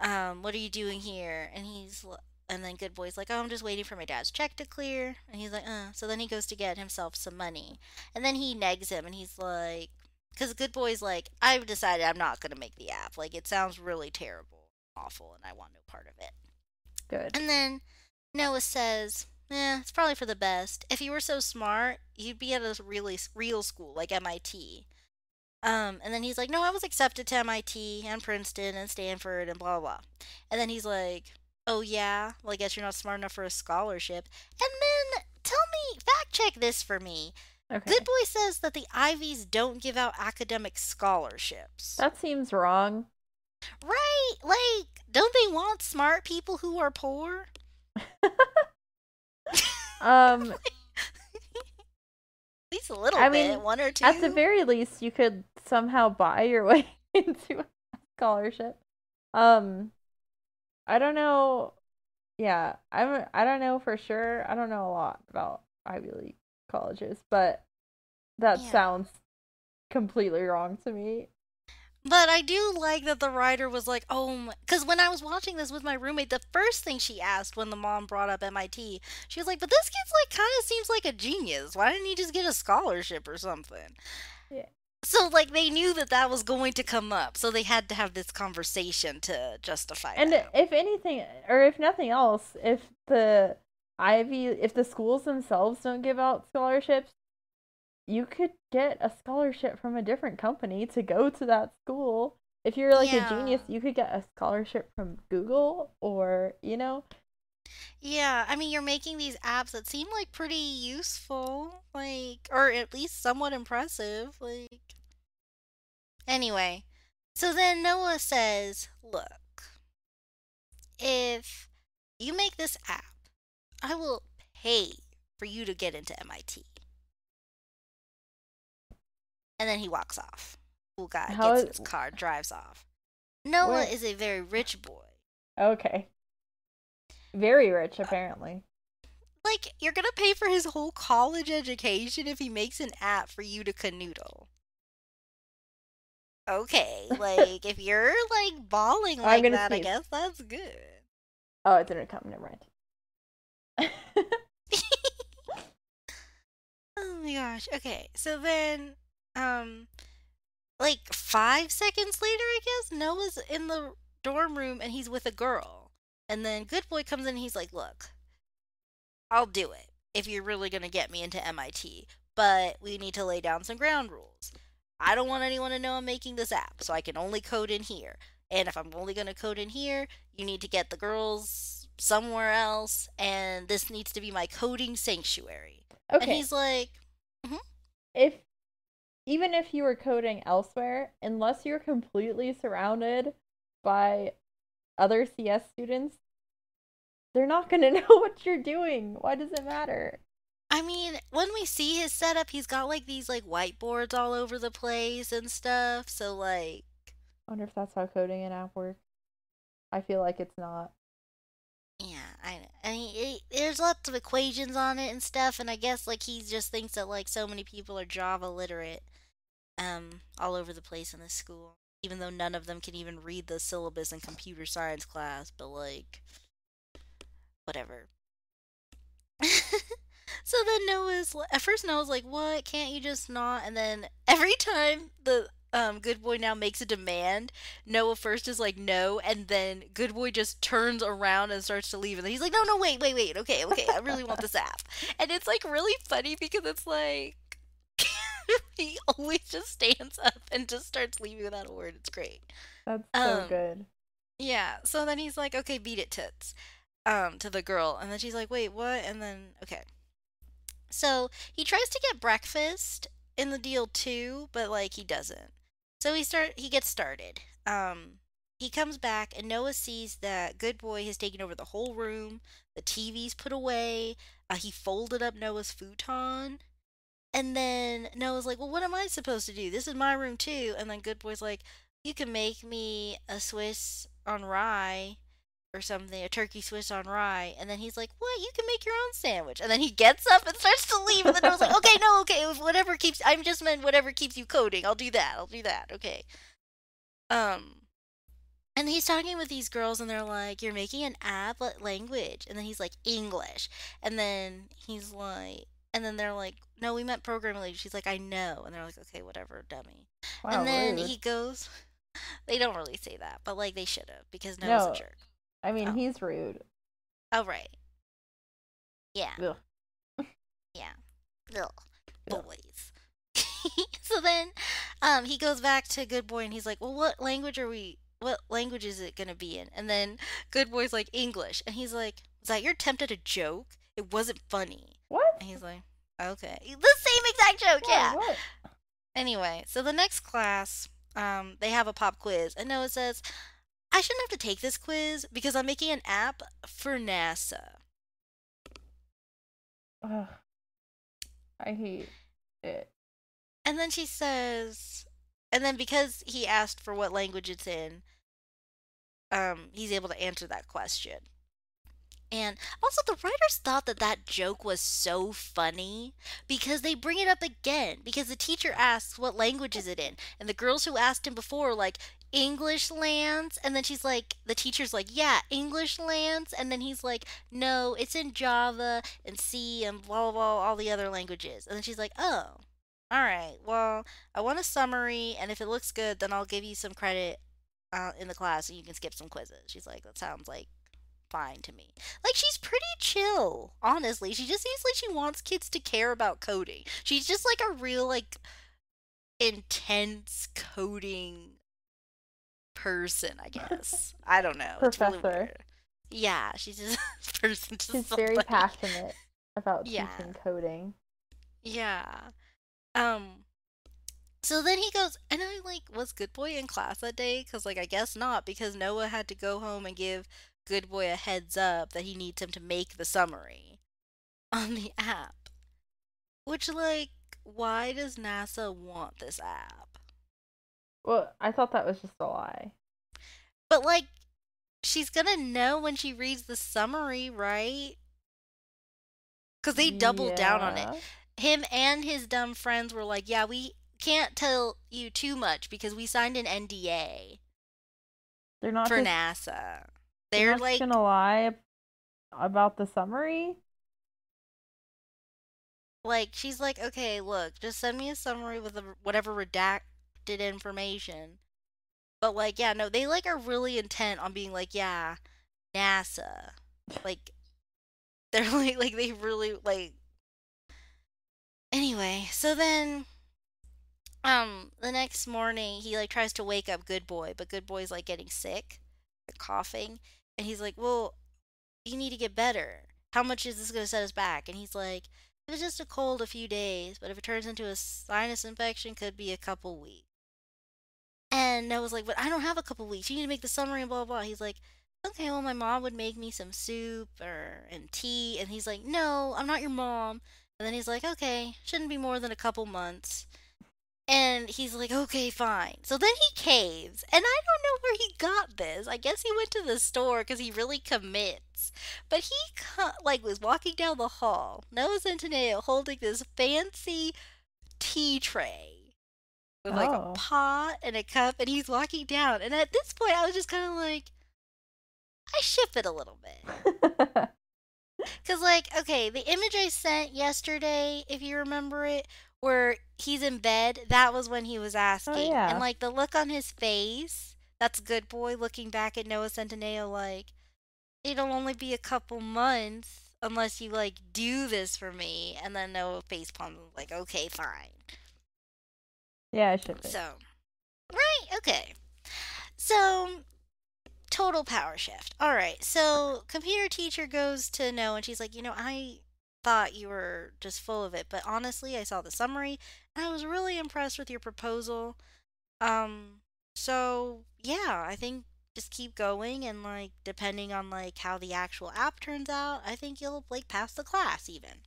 um, what are you doing here? And he's, and then Good Boy's like, oh, I'm just waiting for my dad's check to clear. And he's like, uh. So then he goes to get himself some money, and then he negs him, and he's like, because Good Boy's like, I've decided I'm not gonna make the app. Like, it sounds really terrible, awful, and I want no part of it. Good. And then Noah says, "Eh, it's probably for the best. If you were so smart, you'd be at a really real school like MIT." Um, and then he's like, "No, I was accepted to MIT and Princeton and Stanford and blah blah." blah. And then he's like, "Oh yeah, well I guess you're not smart enough for a scholarship." And then tell me, fact check this for me. Okay. Good boy says that the Ivies don't give out academic scholarships. That seems wrong. right? Like, don't they want smart people who are poor? Um, At least a little I bit, mean, one or two. at the very least, you could somehow buy your way into a scholarship. Um, I don't know. Yeah, I'm. I don't know for sure. I don't know a lot about Ivy League colleges, but that Yeah. sounds completely wrong to me. But I do like that the writer was like, oh, because when I was watching this with my roommate, the first thing she asked when the mom brought up MIT, she was like, but this kid's like kind of seems like a genius. Why didn't he just get a scholarship or something? Yeah. So like they knew that that was going to come up, so they had to have this conversation to justify it. And that. if anything, or if nothing else, if the Ivy, if the schools themselves don't give out scholarships, you could get a scholarship from a different company to go to that school. If you're like a genius, you could get a scholarship from Google or, you know, Yeah, I mean, you're making these apps that seem like pretty useful, like, or at least somewhat impressive. Like, anyway, so then Noah says, Look, if you make this app, I will pay for you to get into MIT. And then he walks off. Cool guy How gets is- his car, drives off. Noah Where- is a very rich boy. okay. Very rich, apparently. Like, you're gonna pay for his whole college education if he makes an app for you to canoodle. Okay, like, if you're, like, bawling like that, I guess that's good. Oh, it didn't come. Never mind. Oh my gosh. Okay, so then, um, like five seconds later, I guess, Noah's in the dorm room and he's with a girl. And then Good Boy comes in and he's like, Look, I'll do it if you're really going to get me into MIT, but we need to lay down some ground rules. I don't want anyone to know I'm making this app, so I can only code in here. And if I'm only going to code in here, you need to get the girls somewhere else, and this needs to be my coding sanctuary. Okay. And he's like, mm-hmm. if even if you were coding elsewhere, unless you're completely surrounded by other CS students, they're not going to know what you're doing. Why does it matter? I mean, when we see his setup, he's got like these like whiteboards all over the place and stuff. So like, I wonder if that's how coding an app works. I feel like it's not. yeah, I I mean, it, there's lots of equations on it and stuff, and I guess like he just thinks that like so many people are Java literate, um, all over the place in the school, even though none of them can even read the syllabus in computer science class. But like, whatever. so then Noah's at first Noah's like, "What? Can't you just not?" And then every time the um good boy now makes a demand, Noah first is like, "No," and then good boy just turns around and starts to leave, and then he's like, "No, no, wait, wait, wait. Okay, okay. I really want this app." And it's like really funny because it's like he always just stands up and just starts leaving without a word. It's great. That's so Um, good. Yeah. So then he's like, okay, beat it, tits. Um, to the girl. And then she's like, wait, what? And then, okay. So he tries to get breakfast in the deal too, but like he doesn't. So he start he gets started. Um, he comes back and Noah sees that Good Boy has taken over the whole room. The TV's put away. Uh, he folded up Noah's futon. And then Noah's like, well, what am I supposed to do? This is my room too. And then Good Boy's like, you can make me a Swiss on rye or something, a turkey Swiss on rye. And then he's like, what? You can make your own sandwich. And then he gets up and starts to leave. And then was like, okay, no, okay, whatever keeps, I'm just meant whatever keeps you coding. I'll do that. I'll do that. Okay. Um, and he's talking with these girls and they're like, you're making an app, language? And then he's like, English. And then he's like, and then they're like, no, we meant programming language. She's like, I know. And they're like, okay, whatever, dummy. Wow, and then rude. he goes, they don't really say that, but like they should have because Noah's No. a jerk. I mean, oh. he's rude. Oh, right. Yeah. Ugh. Yeah. Ugh. Ugh. Boys. so then um, he goes back to Good Boy and he's like, well, what language are we, what language is it going to be in? And then Good Boy's like, English. And he's like, was that your attempt at a joke? It wasn't funny. What? And he's like, okay. The same exact joke, yeah. What? Anyway, so the next class, um, they have a pop quiz, and Noah says, "I shouldn't have to take this quiz because I'm making an app for NASA." Ugh. I hate it. And then she says, and then because he asked for what language it's in, um, he's able to answer that question. And also, the writers thought that that joke was so funny because they bring it up again. Because the teacher asks, What language is it in? And the girls who asked him before were like, English lands. And then she's like, The teacher's like, Yeah, English lands. And then he's like, No, it's in Java and C and blah, blah, blah, all the other languages. And then she's like, Oh, all right. Well, I want a summary. And if it looks good, then I'll give you some credit uh, in the class and you can skip some quizzes. She's like, That sounds like fine to me. Like she's pretty chill, honestly. She just seems like she wants kids to care about coding. She's just like a real like intense coding person, I guess. I don't know. Really Professor. Yeah, she's just a person. She's very passionate about Yeah. teaching coding. Yeah. Um. So then he goes, and I like was Good Boy in class that day? Because like I guess not, because Noah had to go home and give Good Boy a heads up that he needs him to make the summary on the app. Which like, why does NASA want this app? Well, I thought that was just a lie. But like, she's gonna know when she reads the summary, right? Because they doubled down on it. Him and his dumb friends were like, "Yeah, we can't tell you too much because we signed an NDA They're not for just, NASA." They're not like, gonna lie about the summary. like she's like, "Okay, look, just send me a summary with a, whatever redacted information. But like, yeah, no, they like are really intent on being like, yeah, NASA. Like they're like like they really like Anyway, so then um the next morning he like tries to wake up good boy, but good boy's like getting sick, coughing, and he's like, "Well, you need to get better. How much is this going to set us back?" And he's like, "If it's just a cold, a few days, but if it turns into a sinus infection, could be a couple weeks." And I was like, "But I don't have a couple weeks. You need to make the summary and blah blah." blah. He's like, "Okay, well, my mom would make me some soup or and tea." And he's like, "No, I'm not your mom." And then he's like, "Okay, shouldn't be more than a couple months." And he's like, okay, fine. So then he caves. And I don't know where he got this. I guess he went to the store because he really commits. But he, co- like, was walking down the hall, Noah Centineo holding this fancy tea tray with, like, Oh. a pot and a cup. And he's walking down. And at this point, I was just kind of like, I ship it a little bit. Because, like, okay, the image I sent yesterday, if you remember it, where he's in bed, that was when he was oh, asking. yeah. And, like, the look on his face, that's good boy looking back at Noah Centineo, like, it'll only be a couple months unless you, like, do this for me. And then Noah face palms, like, okay, fine. yeah, I should it. So, right, okay. So, total power shift. All right. So, computer teacher goes to Noah and she's like, you know, I thought you were just full of it, but honestly, I saw the summary, and I was really impressed with your proposal. Um, so yeah, I think just keep going, and like, depending on like how the actual app turns out, I think you'll like pass the class even.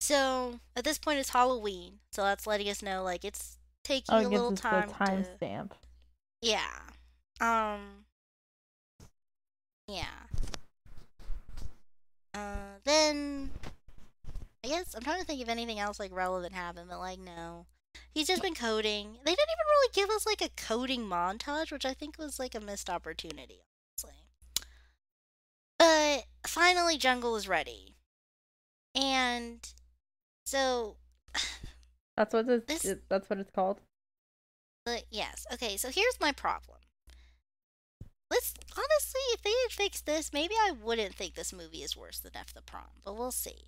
So at this point, it's Halloween, so that's letting us know like it's taking oh, a it gives little time the to timestamp. yeah. Um. Yeah. Uh. Then. I guess I'm trying to think if anything else like relevant happened, but like no. He's just been coding. They didn't even really give us like a coding montage, which I think was like a missed opportunity, honestly. But finally, Jungle is ready, and so That's what it's, this that's what it's called. But yes, okay, so here's my problem. Let's honestly, if they had fixed this, maybe I wouldn't think this movie is worse than F the Prom, but we'll see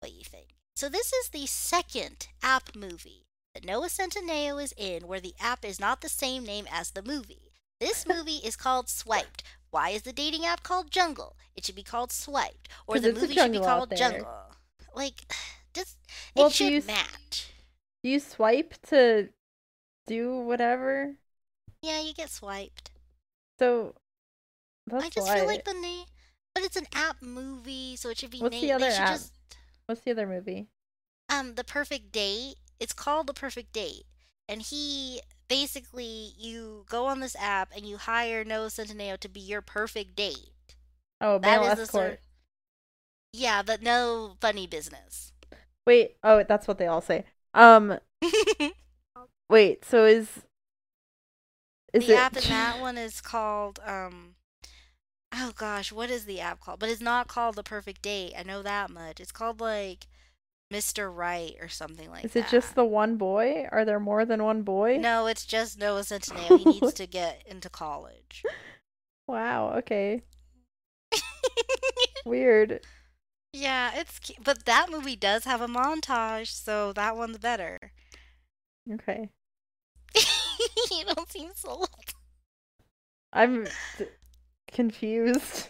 what you think. So this is the second app movie that Noah Centineo is in where the app is not the same name as the movie. This movie is called Swiped. Why is the dating app called Jungle? It should be called Swiped. Or the movie should be called. Jungle. Like, just Well, it should you match. Do you swipe to do whatever? Yeah, you get swiped. So that's I just why. feel like the name, but it's an app movie, so it should be. What's the other app? Just, What's the other movie? um, the perfect date. It's called the perfect date, and he basically you go on this app and you hire Noah Centineo to be your perfect date. Oh, That Male is the Escort. sort. Yeah, but no funny business. Wait. Oh, that's what they all say. Um. Wait. So is is the it app in that one is called um. Oh gosh, what is the app called? But it's not called the perfect date. I know that much. It's called like Mr. Right or something like Is that. it just the one boy? Are there more than one boy? No, it's just Noah Centineo. He needs to get into college. Wow. Okay. Weird. yeah, it's cu- but that movie does have a montage, so that one's better. Okay. you don't seem sold. I'm confused.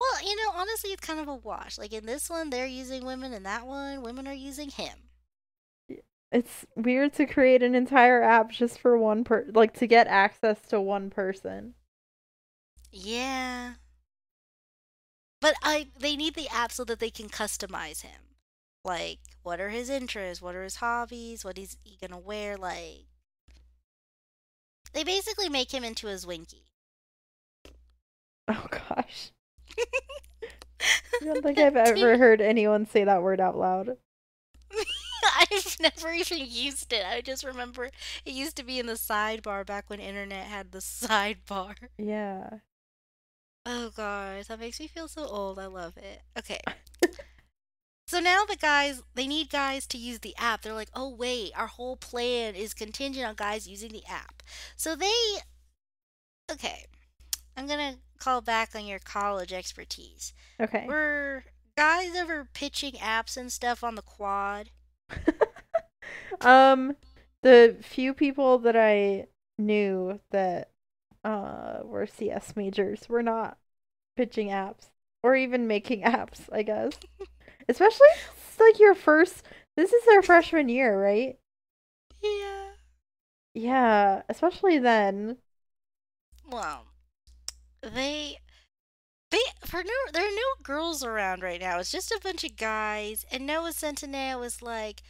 Well, you know, honestly, it's kind of a wash. Like in this one, they're using women, and that one, women are using him. It's weird to create an entire app just for one per like to get access to one person. Yeah. But I they need the app so that they can customize him. Like, what are his interests? What are his hobbies? What is he gonna wear? Like, they basically make him into a Zwinky. Oh gosh. I don't think I've ever heard anyone say that word out loud. I've never even used it. I just remember it used to be in the sidebar back when internet had the sidebar. Yeah. Oh gosh, that makes me feel so old. I love it. Okay. So now the guys, they need guys to use the app. They're like, oh, wait, our whole plan is contingent on guys using the app. So they, okay, I'm going to call back on your college expertise. Okay. Were guys ever pitching apps and stuff on the quad? um, the few people that I knew that uh were CS majors were not pitching apps or even making apps, I guess. Especially it's like your first this is their freshman year, right? Yeah. Yeah, especially then. Well, they they for no there are no girls around right now. It's just a bunch of guys and Noah Centineo was like,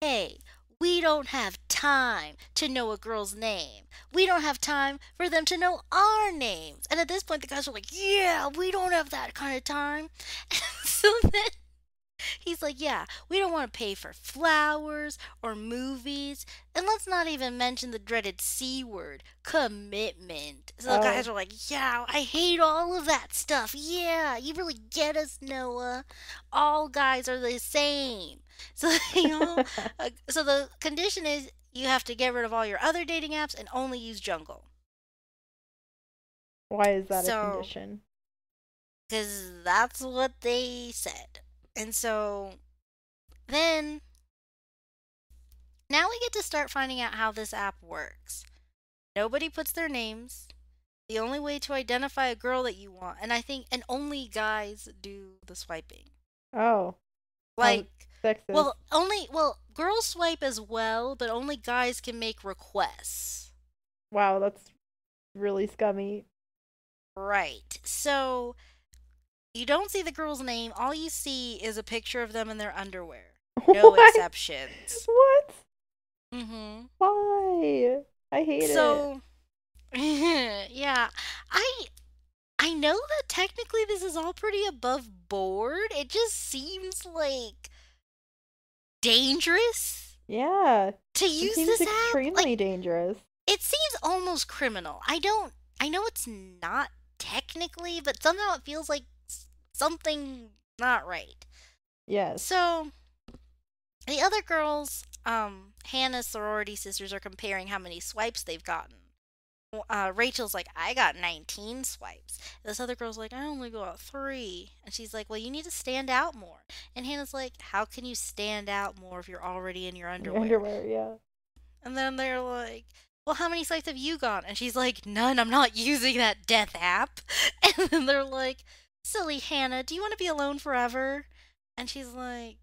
"Hey, we don't have time to know a girl's name. We don't have time for them to know our names." And at this point the guys were like, "Yeah, we don't have that kind of time." so then He's like, yeah, we don't want to pay for flowers or movies. And let's not even mention the dreaded C word, commitment. So the Oh. guys are like, yeah, I hate all of that stuff. Yeah, you really get us, Noah. All guys are the same. So, you know, uh, so the condition is you have to get rid of all your other dating apps and only use Jungle. Why is that So- a condition? because that's what they said. And so then now we get to start finding out how this app works. Nobody puts their names. The only way to identify a girl that you want, and I think, and only guys do the swiping. Oh, Like, sexist. well, only, well, girls swipe as well, but only guys can make requests. wow, that's really scummy. Right. So you don't see the girl's name. All you see is a picture of them in their underwear. No What? exceptions. What? Mm-hmm. Why? I hate it. So, yeah, I I know that technically this is all pretty above board. It just seems like dangerous Yeah, to it use seems this app. extremely Like, dangerous. it seems almost criminal. I don't. I know it's not technically, but somehow it feels like something not right. Yes. So the other girls, um, Hannah's sorority sisters are comparing how many swipes they've gotten. Uh, Rachel's like, I got 19 swipes. This other girl's like, I only got three. And she's like, Well, you need to stand out more. And Hannah's like, How can you stand out more if you're already in your Your underwear? underwear, yeah. And then they're like, Well, how many swipes have you got? And she's like, None. I'm not using that death app. And then they're like, Silly Hannah, do you want to be alone forever? And she's like,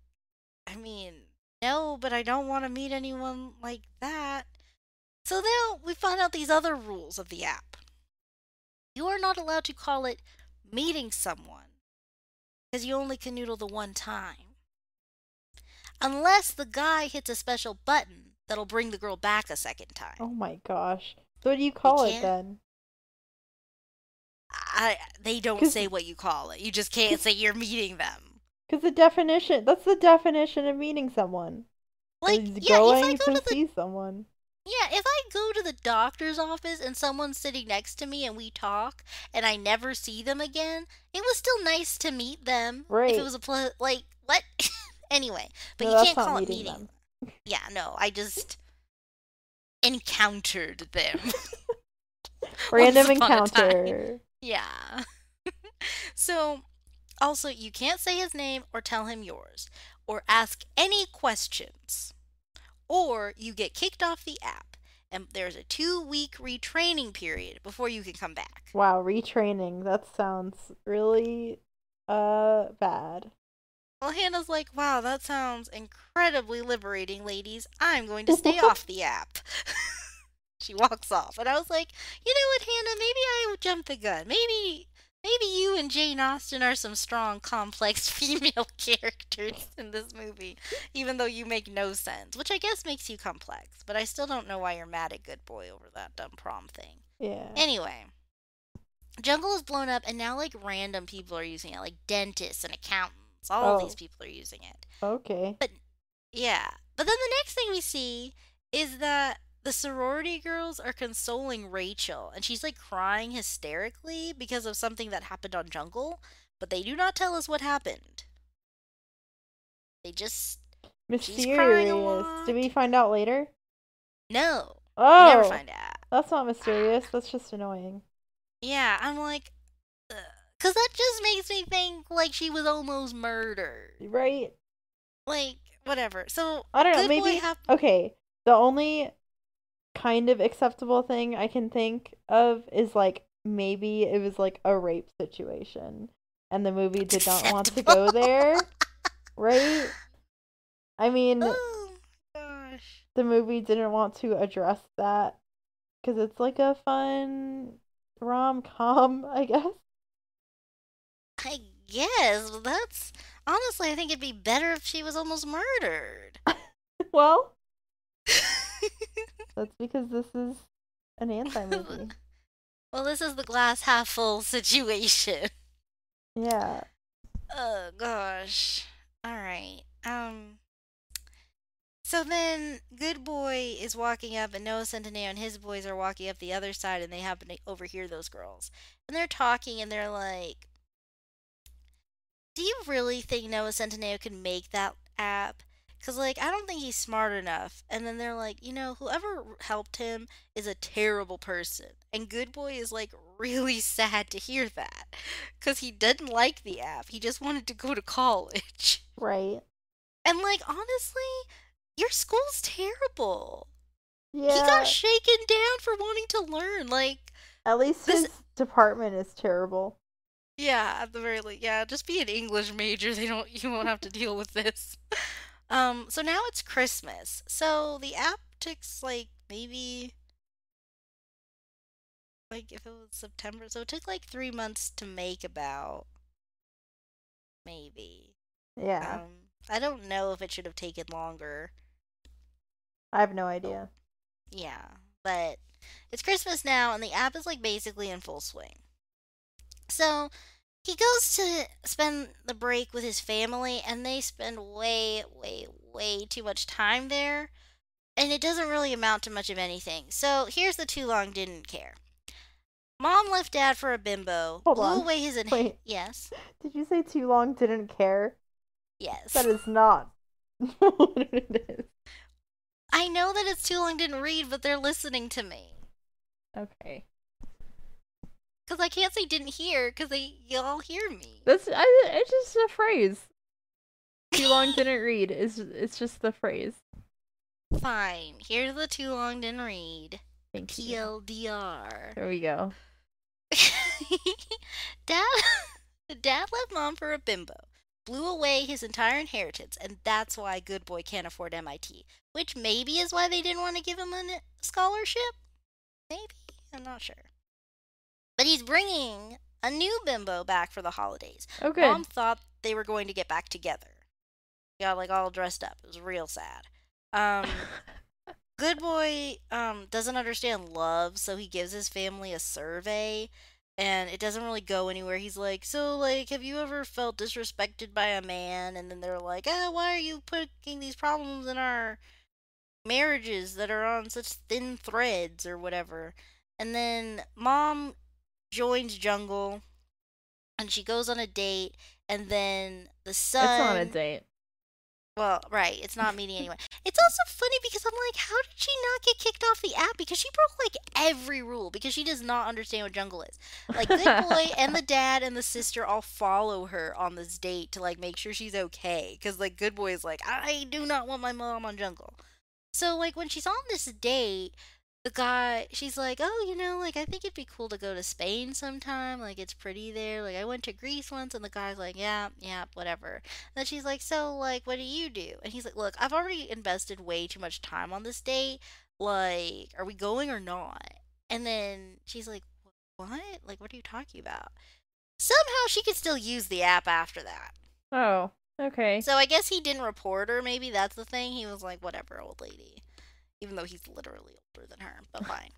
I mean, no, but I don't want to meet anyone like that. So now we find out these other rules of the app. You are not allowed to call it meeting someone because you only can noodle the one time. Unless the guy hits a special button that'll bring the girl back a second time. Oh my gosh. So what do you call it then? I, they don't say what you call it. You just can't say you're meeting them. Because the definition, that's the definition of meeting someone. Like, yeah, if I go to to the see someone. Yeah, if I go to the doctor's office and someone's sitting next to me and we talk and I never see them again, it was still nice to meet them. Right. If it was a pl- like what? anyway, but No, you can't call it meeting meeting. Yeah, no, I just encountered them. Random upon a time. encounter. Yeah. so, also, you can't say his name or tell him yours or ask any questions. Or you get kicked off the app and there's a 2-week retraining period before you can come back. Wow, retraining. That sounds really uh bad. Well, Hannah's like, wow, that sounds incredibly liberating, ladies. I'm going to stay off the app. she walks off. And I was like, you know what, Hannah? Maybe I jumped the gun. Maybe. Maybe you and Jane Austen are some strong, complex female characters in this movie, even though you make no sense, which I guess makes you complex. But I still don't know why you're mad at Good Boy over that dumb prom thing. Yeah. Anyway, Jungle is blown up, and now like random people are using it, like dentists and accountants. All of Oh. these people are using it. Okay. But yeah. But then the next thing we see is that the sorority girls are consoling Rachel, and she's like crying hysterically because of something that happened on Jungle, but they do not tell us what happened. They just Mysterious. Did we find out later? no, Oh, never find out. that's not mysterious. That's just annoying. Yeah, I'm like, because that just makes me think like she was almost murdered. Right? Like, whatever. So, I don't know. Maybe. okay. The only kind of acceptable thing I can think of is like maybe it was like a rape situation, and the movie did not want to go there. Right? I mean, oh gosh. the movie didn't want to address that because it's like a fun rom com, I guess. I guess, but that's honestly, I think it'd be better if she was almost murdered. well, that's because this is an anti movie. well, this is the glass half full situation. Yeah. Oh gosh. All right. Um. So then, Good Boy is walking up, and Noah Centineo and his boys are walking up the other side, and they happen to overhear those girls, and they're talking, and they're like, "Do you really think Noah Centineo can make that app?" Cause like I don't think he's smart enough. And then they're like, you know, whoever helped him is a terrible person. And Good Boy is like really sad to hear that. Cause he didn't like the app. He just wanted to go to college. Right. And like honestly, your school's terrible. Yeah. He got shaken down for wanting to learn. Like At least this- his department is terrible. Yeah, at the very least. Yeah, just be an English major. They don't you won't have to deal with this. Um, so now it's Christmas. So the app takes like maybe like if it was September, so it took like three months to make about maybe. Yeah. Um I don't know if it should have taken longer. I have no idea. Yeah. But it's Christmas now and the app is like basically in full swing. So he goes to spend the break with his family and they spend way, way, way too much time there. And it doesn't really amount to much of anything. So here's the too long didn't care. Mom left dad for a bimbo. Hold blew on. away his in- Wait. Yes. Did you say too long didn't care? Yes. That is not what it is. I know that it's too long didn't read, but they're listening to me. Okay. Cause I can't say didn't hear, cause they y'all hear me. That's I, it's just a phrase. Too long didn't read. It's it's just the phrase. Fine. Here's the too long didn't read. Thank you. TLDR. There we go. Dad Dad left mom for a bimbo. Blew away his entire inheritance, and that's why Good Boy can't afford MIT. Which maybe is why they didn't want to give him a scholarship? Maybe? I'm not sure. But he's bringing a new bimbo back for the holidays. Oh, good. Mom thought they were going to get back together. Got like all dressed up. It was real sad. Um, Good boy um doesn't understand love, so he gives his family a survey and it doesn't really go anywhere. He's like, "So like have you ever felt disrespected by a man?" And then they're like, "Ah, why are you putting these problems in our marriages that are on such thin threads or whatever?" And then mom joins jungle and she goes on a date and then the son it's not a date. well, right. It's not meeting anyone. It's also funny because I'm like, how did she not get kicked off the app? Because she broke like every rule because she does not understand what jungle is. Like, Good Boy and the dad and the sister all follow her on this date to like make sure she's okay. Because like Good Boy is like, I do not want my mom on jungle. So like when she's on this date, the guy, she's like, oh, you know, like I think it'd be cool to go to Spain sometime. Like it's pretty there. Like I went to Greece once, and the guy's like, yeah, yeah, whatever. And then she's like, so like, what do you do? And he's like, look, I've already invested way too much time on this date. Like, are we going or not? And then she's like, what? Like, what are you talking about? Somehow she could still use the app after that. Oh, okay. So I guess he didn't report her. Maybe that's the thing. He was like, whatever, old lady. Even though he's literally older than her, but fine.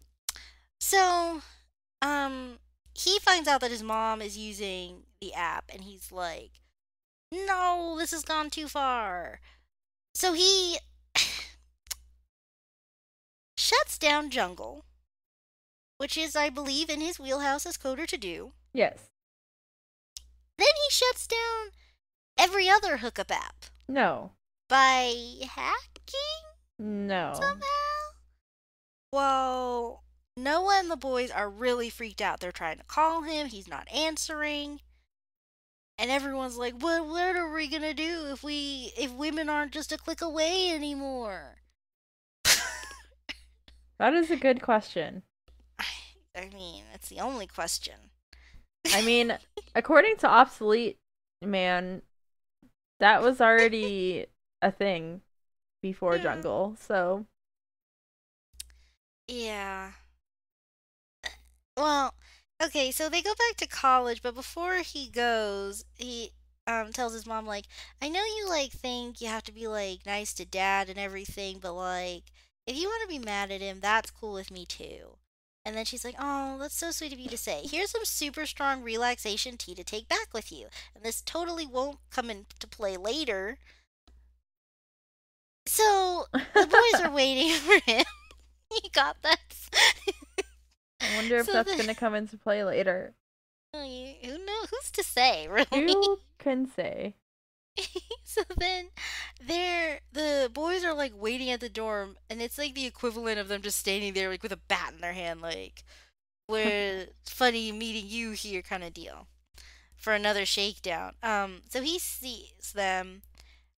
So, um, he finds out that his mom is using the app and he's like, no, this has gone too far. So he shuts down Jungle, which is, I believe, in his wheelhouse as coder to do. Yes. Then he shuts down every other hookup app. No. by hacking No. somehow. Well, Noah and the boys are really freaked out. They're trying to call him, he's not answering. And everyone's like, "What what are we going to do if we if women aren't just a click away anymore?" That is a good question. I mean, it's the only question. I mean, according to Obsolete Man, that was already a thing before Yeah. Jungle. So, Yeah. Well, okay, so they go back to college, but before he goes, he um tells his mom like, "I know you like think you have to be like nice to dad and everything, but like if you want to be mad at him, that's cool with me too." And then she's like, "Oh, that's so sweet of you to say. Here's some super strong relaxation tea to take back with you. And this totally won't come into play later." So, the boys are waiting for him. he got that. I wonder if So that's the- going to come into play later. Who knows? Who's to say, really? Who can say? so then, they're the boys are like waiting at the dorm, and it's like the equivalent of them just standing there like with a bat in their hand, like "We're funny meeting you here" kind of deal, for another shakedown. Um, so he sees them.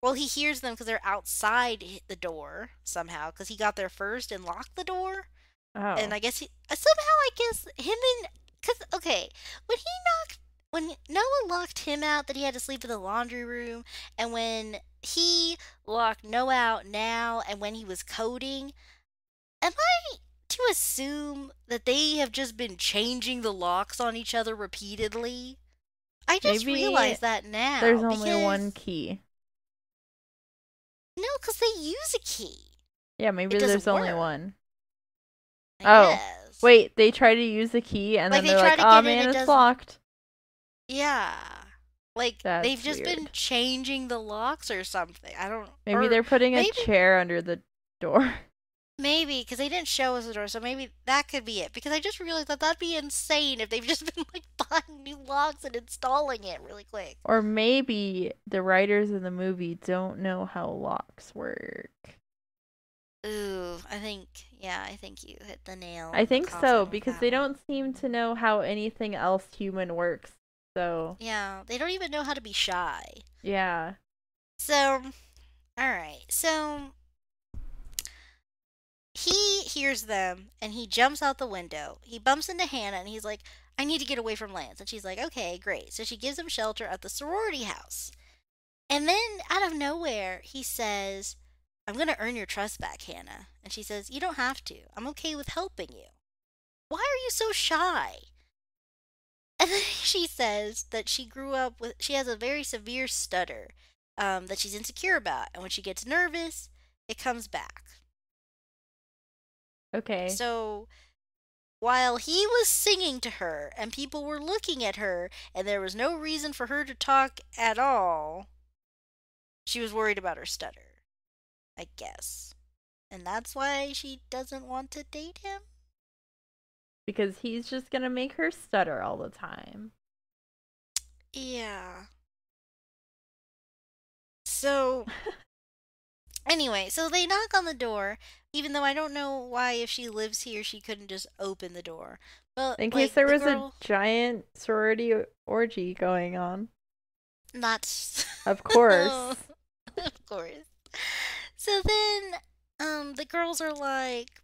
Well, he hears them because they're outside the door somehow because he got there first and locked the door. Oh. and I guess he uh, somehow I guess him and because okay when he knocked when Noah locked him out that he had to sleep in the laundry room and when he locked Noah out now and when he was coding am I to assume that they have just been changing the locks on each other repeatedly I just Maybe realized that now There's only one key. No because they use a key Yeah, maybe there's only work. one. I Oh, guess. Wait, they try to use the key and Like, then they they're try like, "Oh in, man, it it's doesn't- locked." Yeah. Like That's they've just been changing the locks or something. I don't. Maybe or they're putting a chair under the door. maybe because they didn't show us the door, so maybe that could be it. Because I just realized that that'd be insane if they've just been like buying new locks and installing it really quick. Or maybe the writers in the movie don't know how locks work. Ooh, I think yeah, I think you hit the nail. I think so because they one. don't seem to know how anything else human works. So, Yeah, they don't even know how to be shy. yeah. So, all right. So he hears them and he jumps out the window. He bumps into Hannah and he's like, I need to get away from Lance. And she's like, okay, great. So she gives him shelter at the sorority house. And then out of nowhere, he says, I'm going to earn your trust back, Hannah. And she says, You don't have to. I'm okay with helping you. Why are you so shy? And then she says that she grew up with, she has a very severe stutter um, that she's insecure about. And when she gets nervous, it comes back. Okay. So while he was singing to her and people were looking at her and there was no reason for her to talk at all, she was worried about her stutter, I guess. And that's why she doesn't want to date him? because he's just going to make her stutter all the time. Yeah. So anyway, so they knock on the door, even though I don't know why if she lives here she couldn't just open the door. But In like, case there the was girl, a giant sorority orgy going on. not Of course. of course. So then um the girls are like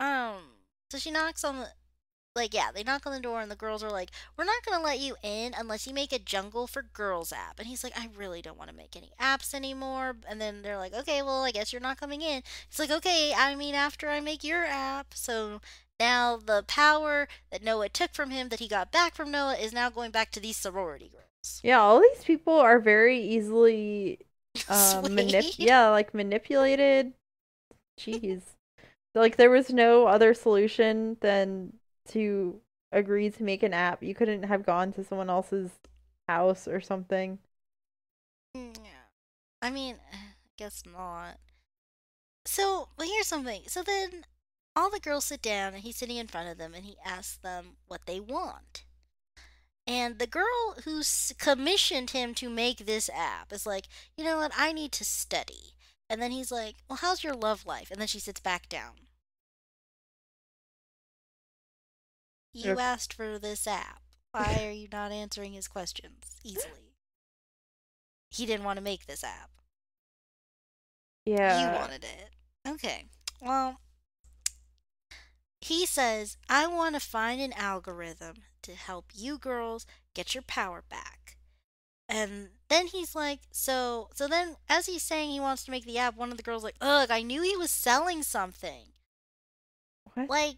um so she knocks on the like yeah, they knock on the door and the girls are like, "We're not going to let you in unless you make a Jungle for Girls app." And he's like, "I really don't want to make any apps anymore." And then they're like, "Okay, well, I guess you're not coming in." He's like, "Okay, I mean after I make your app." So now the power that Noah took from him that he got back from Noah is now going back to these sorority girls. Yeah, all these people are very easily um, manip- yeah, like manipulated. Jeez. like there was no other solution than to agree to make an app. You couldn't have gone to someone else's house or something. Mm, Yeah. I mean, I guess not. So, well, here's something. So then all the girls sit down and he's sitting in front of them and he asks them what they want. And the girl who commissioned him to make this app is like, you know what? I need to study. And then he's like, well, how's your love life? And then she sits back down. You asked for this app. Why are you not answering his questions easily? He didn't want to make this app. Yeah. You wanted it. Okay. Well, he says, I want to find an algorithm to help you girls get your power back. And then he's like, so, so then as he's saying he wants to make the app, one of the girls like, ugh, I knew he was selling something. What? Like,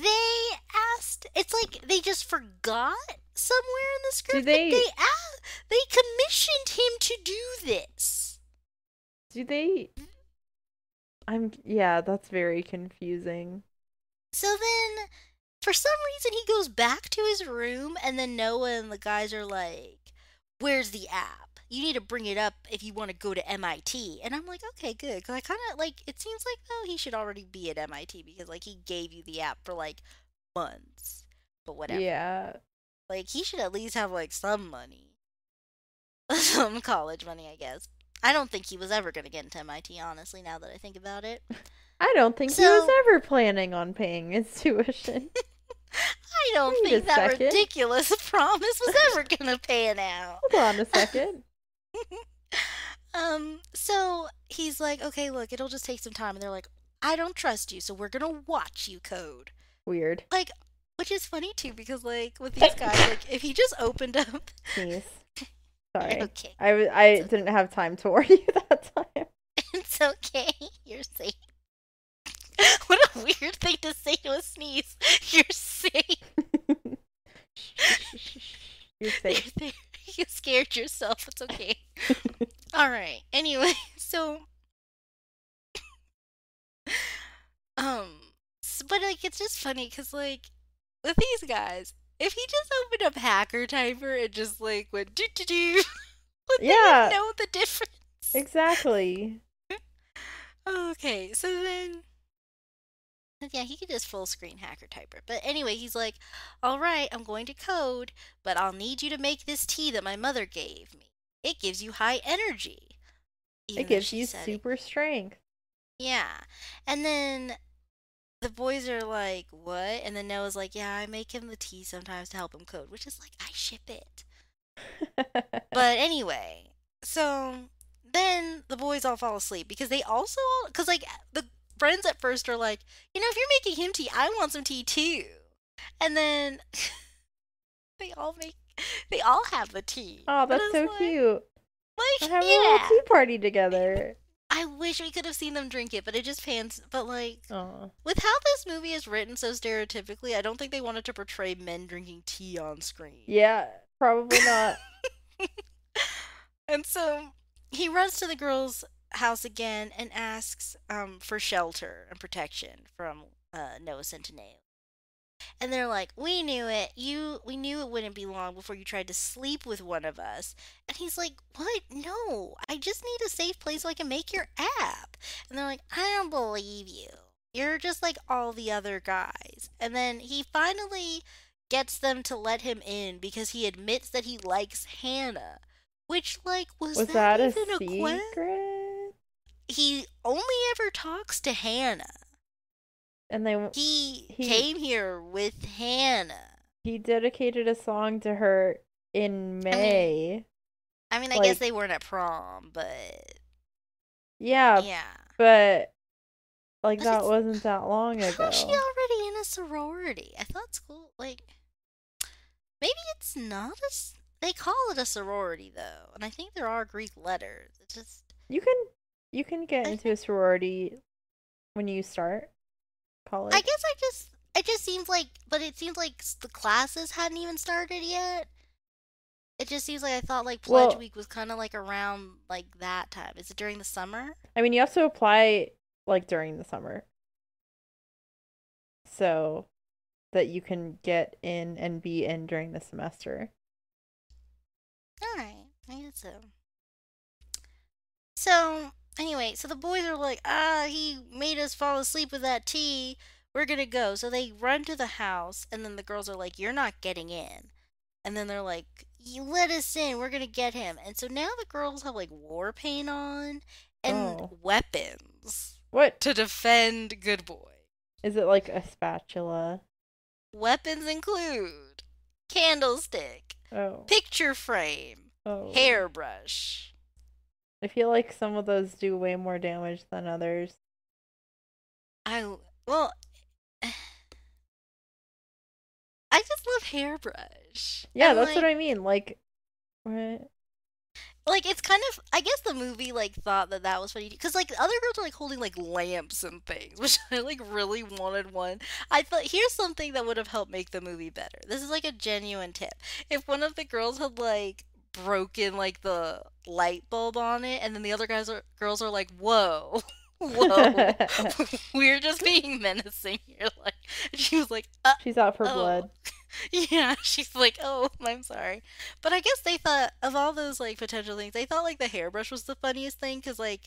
they asked, it's like they just forgot somewhere in the script they- that they asked, they commissioned him to do this. Do they? I'm. Yeah, that's very confusing. So then, for some reason, he goes back to his room, and then Noah and the guys are like, Where's the app? You need to bring it up if you want to go to MIT. And I'm like, Okay, good. Because I kind of like, it seems like, oh, he should already be at MIT because, like, he gave you the app for like months. But whatever. Yeah. Like, he should at least have like some money. some college money, I guess. I don't think he was ever going to get into MIT, honestly, now that I think about it. I don't think he was ever planning on paying his tuition. I don't Wait think that second. ridiculous promise was ever gonna pan out. Hold on a second. Um, so he's like, okay, look, it'll just take some time. And they're like, I don't trust you, so we're gonna watch you code. Weird. Like, which is funny too, because like with these guys, like if he just opened up, Sneeze. Sorry. okay, I It's okay. didn't have time to warn you that time. it's okay, you're safe. What a weird thing to say to a sneeze. You're safe. You're safe. You're safe. You scared yourself. It's okay. All right. Anyway, so um but like it's just funny cuz like with these guys, if he just opened up hacker typer and just like went do do do would Yeah. they know the difference? Exactly. Okay, so then yeah, he could just full screen hacker typer. But anyway, he's like, "All right, I'm going to code, but I'll need you to make this tea that my mother gave me. It gives you high energy." Even It gives you said it- super strength. Yeah. And then the boys are like, "What?" And then Noah's like, "Yeah, I make him the tea sometimes to help him code," which is like, I ship it. But anyway, so then the boys all fall asleep because they also all, because like the friends at first are like, you know, if you're making him tea, I want some tea too. And then they all make they all have the tea. oh, that's so like- cute. Like They're having a yeah, little tea party together. I wish we could have seen them drink it, but it just pans. But like Oh. with how this movie is written so stereotypically, I don't think they wanted to portray men drinking tea on screen. Yeah, probably not. And so he runs to the girl's house again and asks um, for shelter and protection from uh, Noah Centineo. And they're like, "We knew it. You, we knew it wouldn't be long before you tried to sleep with one of us." And he's like, "What? No, I just need a safe place so I can make your app." And they're like, "I don't believe you. You're just like all the other guys." And then he finally gets them to let him in because he admits that he likes Hannah. Which, like, was, Was that a even que- secret? Only ever talks to Hannah. And they He, He- came here with Hannah. he dedicated a song to her in May. I mean, I Like- guess they weren't at prom, but yeah, yeah. but like But that wasn't that long ago. How's she already in a sorority? I thought school, like, maybe it's not a. They call it a sorority though, and I think there are Greek letters. It's just You can you can get I into a sorority when you start college. I guess I just it just seems like but it seems like the classes hadn't even started yet. It just seems like I thought like pledge Well- week was kind of like around like that time. Is it during the summer? I mean, you have to apply like during the summer. So that you can get in and be in during the semester. All right, I guess so. So anyway, so the boys are like, ah, he made us fall asleep with that tea. We're gonna go. So they run to the house, and then the girls are like, you're not getting in. and then they're like, "You let us in. We're gonna get him." And so now the girls have like war paint on and Oh. weapons What to defend Good Boy. is it like a spatula? Weapons include candlestick, Oh. picture frame, Oh. hairbrush. I feel like some of those do way more damage than others. I well, I just love hairbrush. Yeah, And, that's what I mean. Like, what? like it's kind of i guess the movie like thought that that was funny because like other girls are like holding like lamps and things which i like really wanted one i thought here's something that would have helped make the movie better this is like a genuine tip if one of the girls had like broken like the light bulb on it and then the other guys are girls are like whoa whoa we're just being menacing here like she was like uh, She's out for Oh. blood. yeah, she's like, "Oh, I'm sorry," but I guess they thought of all those like potential things, they thought like the hairbrush was the funniest thing because like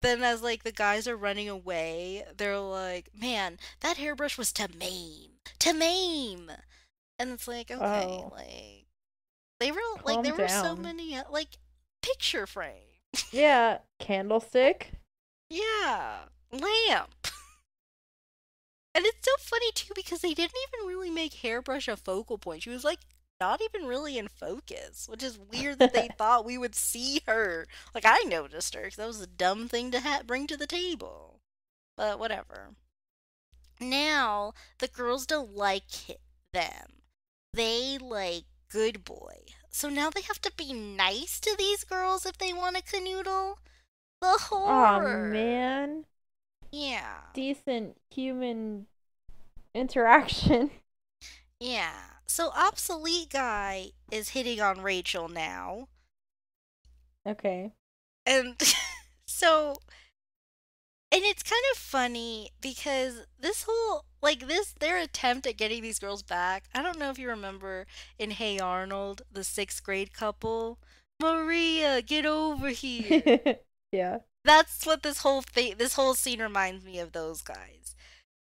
then as like the guys are running away, they're like, "Man, that hairbrush was to maim, to maim," and it's like, okay, Oh. like they were like Calm there were so many uh, like picture frame, Yeah, candlestick. yeah, lamp. And it's so funny too because they didn't even really make hairbrush a focal point. She was like not even really in focus, which is weird that they thought we would see her. Like I noticed her 'cause that was a dumb thing to ha- bring to the table. But whatever. Now the girls don't like them. They like good boy. So now they have to be nice to these girls if they want to canoodle. The Oh horror. man, Yeah. decent human interaction. Yeah. So obsolete guy is hitting on Rachel now. Okay. And so and it's kind of funny because this whole like this their attempt at getting these girls back. I don't know if you remember in Hey Arnold, the 6th grade couple, Maria, get over here. yeah. That's what this whole thing, this whole scene reminds me of those guys.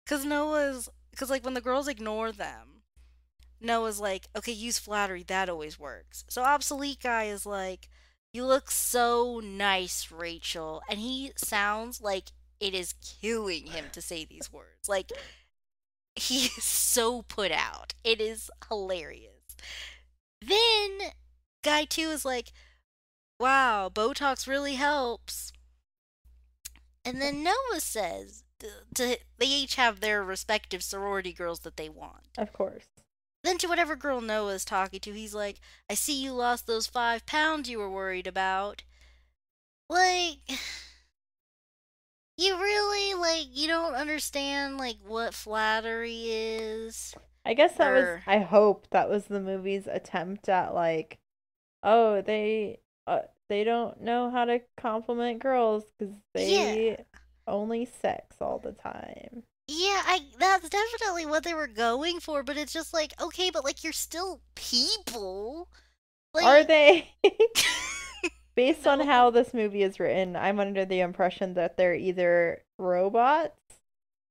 Cause Noah's, cause like when the girls ignore them, Noah's like, okay, use flattery, that always works. So obsolete guy is like, you look so nice, Rachel, and he sounds like it is killing him to say these words. Like he is so put out. It is hilarious. Then guy two is like, wow, Botox really helps. And then Noah says to, to they each have their respective sorority girls that they want. Of course. Then to whatever girl Noah is talking to, he's like, "I see you lost those five pounds you were worried about." Like, you really like you don't understand like what flattery is. I guess that was. I hope that was the movie's attempt at like, oh, they, uh, they don't know how to compliment girls because they only sex all the time. Yeah, I that's definitely what they were going for, but it's just like, okay, but like you're still people. Like, Are they? Based on how this movie is written, I'm under the impression that they're either robots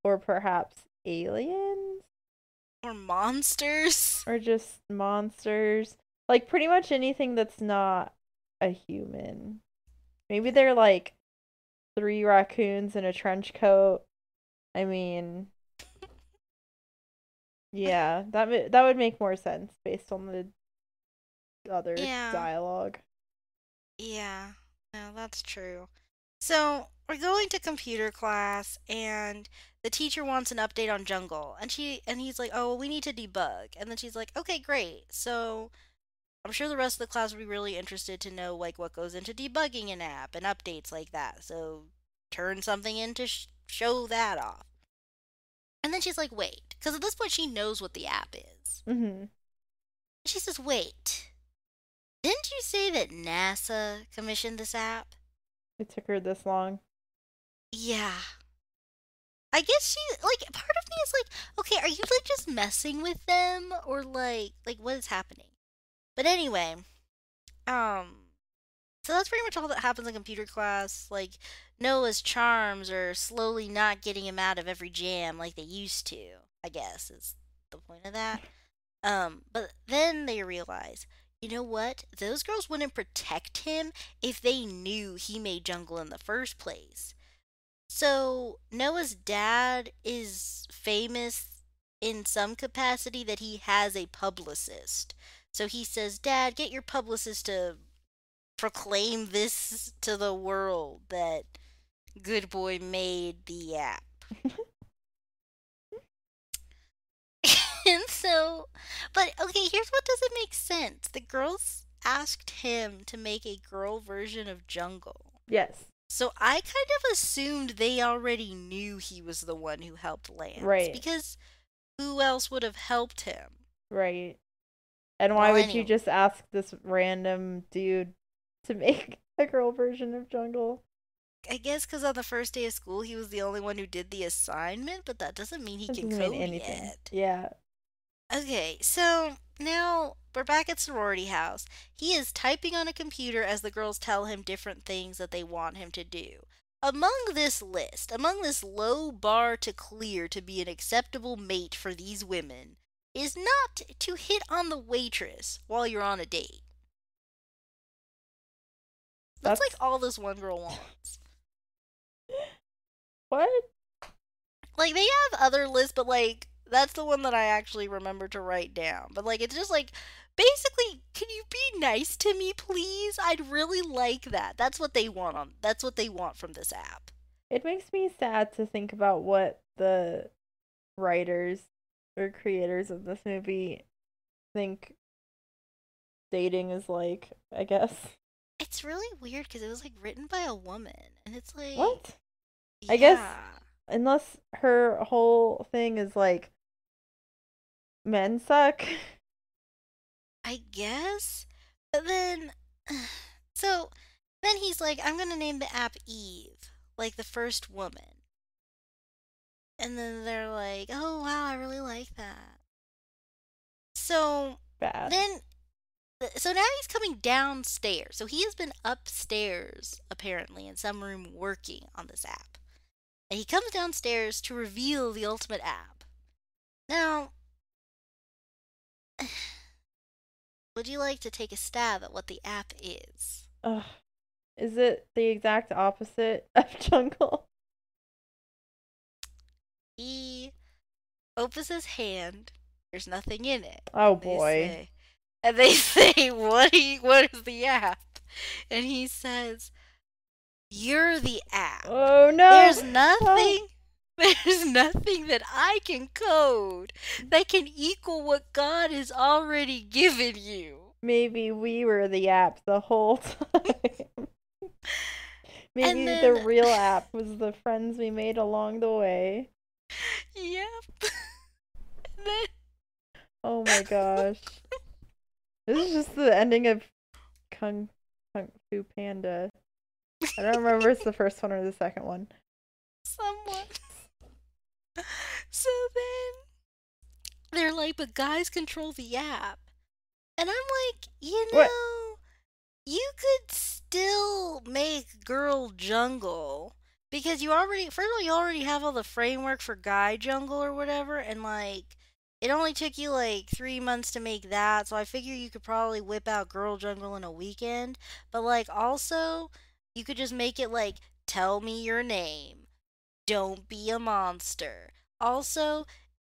or perhaps aliens or monsters? or just monsters. Like pretty much anything that's not a human. Maybe they're like three raccoons in a trench coat. I mean, yeah, that that would make more sense based on the other Yeah. dialogue. Yeah, no, that's true. So we're going to computer class, and the teacher wants an update on Jungle, and she and he's like, "Oh, well, we need to debug," and then she's like, "Okay, great." So I'm sure the rest of the class would be really interested to know like what goes into debugging an app and updates like that. So turn something in to sh- show that off. And then she's like, "Wait," because at this point she knows what the app is. Mm-hmm. She says, "Wait." Didn't you say that NASA commissioned this app? It took her this long. Yeah. I guess she like part of me is like, okay, are you like just messing with them or like like what is happening? But anyway, um so that's pretty much all that happens in computer class. Like Noah's charms are slowly not getting him out of every jam like they used to, I guess is the point of that. Um, but then they realize, you know what? Those girls wouldn't protect him if they knew he made jungle in the first place. So Noah's dad is famous in some capacity that he has a publicist. So he says, Dad, get your publicist to proclaim this to the world that Good Boy made the app. and so, but okay, here's what doesn't make sense. The girls asked him to make a girl version of Jungle. Yes. So I kind of assumed they already knew he was the one who helped Lance. Right. Because who else would have helped him? Right. And why Well, would you just ask this random dude to make a girl version of Jungle? I guess because on the first day of school he was the only one who did the assignment, but that doesn't mean he Doesn't can code anything. yet. Yeah. Okay, so now we're back at sorority house. He is typing on a computer as the girls tell him different things that they want him to do. Among this list, among this low bar to clear to be an acceptable mate for these women, is not to hit on the waitress while you're on a date. That's, like all this one girl wants. What? Like they have other lists, but like that's the one that I actually remember to write down. But like it's just like basically, can you be nice to me, please? I'd really like that. That's what they want on. That's what they want from this app. It makes me sad to think about what the writers or creators of this movie think dating is like, I guess. It's really weird because it was like written by a woman, and it's like What? I guess- Unless her whole thing is like men suck. I guess. But then, so then he's like, I'm gonna name the app Eve, like the first woman. And then they're like, oh wow, I really like that. So Bad. then, uh, so now he's coming downstairs. So he has been upstairs, apparently, in some room working on this app. And he comes downstairs to reveal the ultimate app. Now, would you like to take a stab at what the app is? Ugh. Is it the exact opposite of Jungle? He opens his hand. There's nothing in it. Oh They boy. say- and they say, "What? You, what is the app?" And he says, "You're the app. Oh no. There's oh. nothing. There's nothing that I can code that can equal what God has already given you." Maybe we were the app the whole time. Maybe the real app was the friends we made along the way. Yep. then Oh my gosh. This is just the ending of Kung Kung Fu Panda. I don't remember if it's the first one or the second one. someone. So then they're like, but guys control the app. And I'm like, you know, What? you could still make Girl Jungle because you already, first of all, you already have all the framework for Guy Jungle or whatever, and like, it only took you like three months to make that, so I figure you could probably whip out Girl Jungle in a weekend. But like, also, you could just make it like, tell me your name, don't be a monster. Also,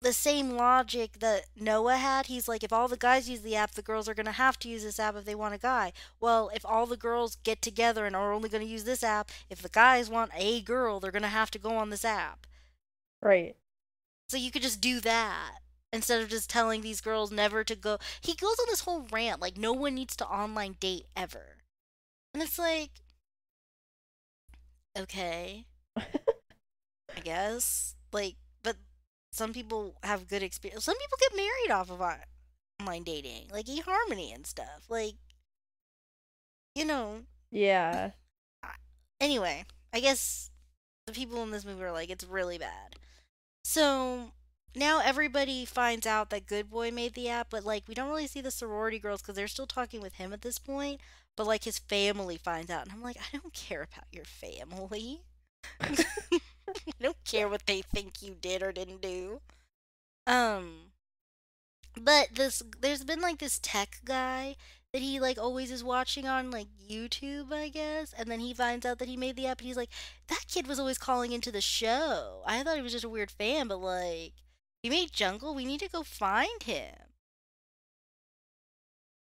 the same logic that Noah had. He's like, if all the guys use the app, the girls are going to have to use this app if they want a guy. Well, if all the girls get together and are only going to use this app, if the guys want a girl, they're going to have to go on this app. Right. So you could just do that instead of just telling these girls never to go. He goes on this whole rant like no one needs to online date ever. And it's like, okay, I guess. Like, some people have good experience. Some people get married off of online dating, like eHarmony and stuff. Like, you know. yeah. Anyway, I guess the people in this movie are like, it's really bad. So now everybody finds out that Good Boy made the app, but like, we don't really see the sorority girls because they're still talking with him at this point. But like, his family finds out, and I'm like, I don't care about your family. I don't care what they think you did or didn't do. Um, But this there's been like this tech guy that he like always is watching on like YouTube, I guess, and then he finds out that he made the app and he's like, That kid was always calling into the show. I thought he was just a weird fan, but like he made Jungle, we need to go find him.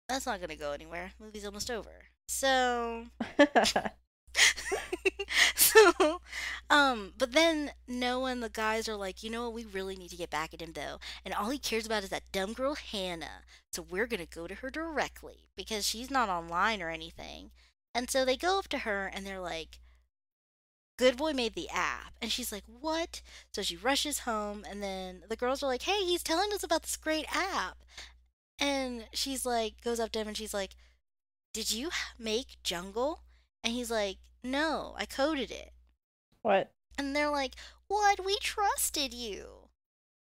That's not gonna go anywhere. Movie's almost over. So so, um, but then Noah and the guys are like, you know what, we really need to get back at him though. And all he cares about is that dumb girl Hannah. So we're gonna go to her directly because she's not online or anything. And so they go up to her and they're like, Good boy made the app. And she's like, What? So she rushes home and then the girls are like, Hey, he's telling us about this great app. And she's like, goes up to him and she's like, Did you make Jungle? And he's like, No, I coded it. what? And they're like, What? We trusted you.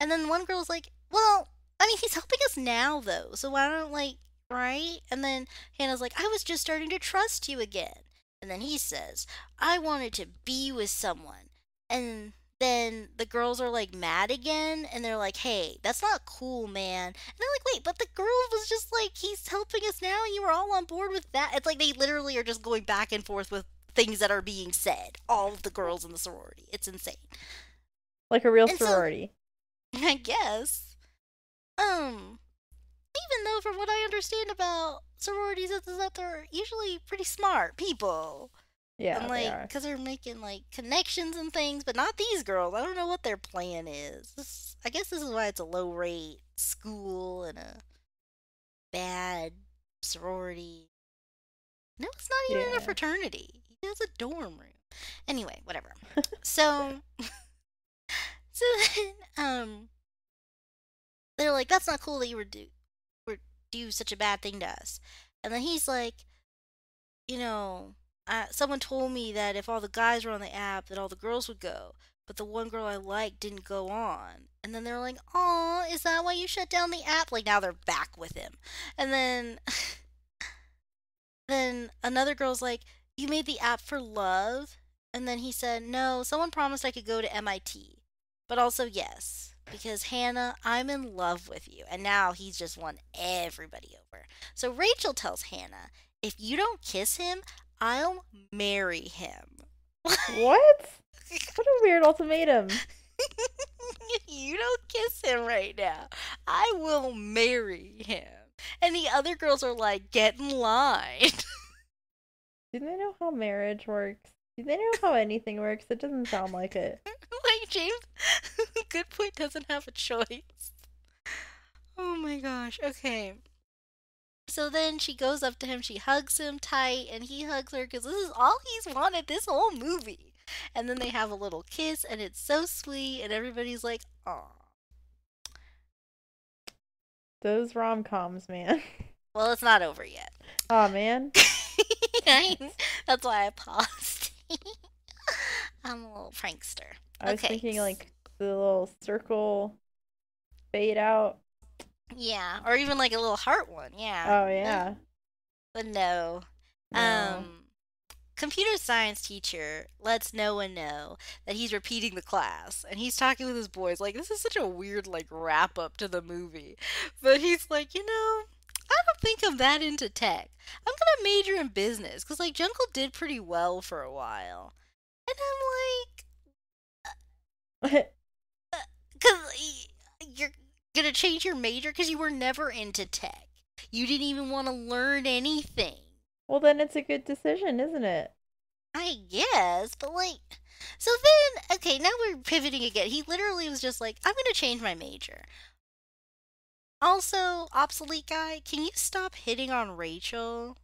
And then one girl's like, Well, I mean, he's helping us now, though. So why don't, like, right? And then Hannah's like, I was just starting to trust you again. And then he says, I wanted to be with someone. And then the girls are like mad again and they're like, hey, that's not cool, man. And they're like, wait, but the girl was just like, he's helping us now and you were all on board with that. It's like they literally are just going back and forth with things that are being said. All of the girls in the sorority. It's insane. Like a real And so- sorority. I guess. Um, even though from what I understand about sororities is that they're usually pretty smart people. Yeah, they like, because they're making like connections and things, but not these girls. I don't know what their plan is. This, I guess this is why it's a low rate school and a bad sorority. No, it's not even Yeah. a fraternity. He has a dorm room. Anyway, whatever. so, so then, um, they're like, "That's not cool that you were do, were do such a bad thing to us," and then he's like, "You know." Someone told me that if all the guys were on the app, that all the girls would go. But the one girl I liked didn't go on. And then they're like, "Aw, is that why you shut down the app?" Like now they're back with him. And then, then another girl's like, "You made the app for love?" And then he said, "No, someone promised I could go to MIT, but also yes." Because Hannah, I'm in love with you. And now he's just won everybody over. So Rachel tells Hannah, if you don't kiss him, I'll marry him. What? What a weird ultimatum. you don't kiss him right now, I will marry him. And the other girls are like, get in line. Do they know how marriage works? Do they know how anything works? It doesn't sound like it. like, James, good point doesn't have a choice. Oh my gosh. Okay. So then she goes up to him, she hugs him tight, and he hugs her because this is all he's wanted this whole movie. And then they have a little kiss, and it's so sweet, and everybody's like, aw. Those rom coms, man. Well, it's not over yet. Oh man. That's why I paused. I'm a little prankster. I was Okay. thinking like the little circle fade out. Yeah, or even like a little heart one. Yeah. Oh yeah. But no. No. Um, computer science teacher lets no one know that he's repeating the class, and he's talking with his boys. Like this is such a weird like wrap up to the movie, but he's like, you know, I don't think I'm that into tech. I'm gonna major in business because like Jungle did pretty well for a while, and I'm like, because you're gonna change your major because you were never into tech. You didn't even want to learn anything. well then it's a good decision, isn't it? I guess, but like, so then, okay, now we're pivoting again. He literally was just like, I'm gonna change my major. Also, obsolete guy, can you stop hitting on Rachel?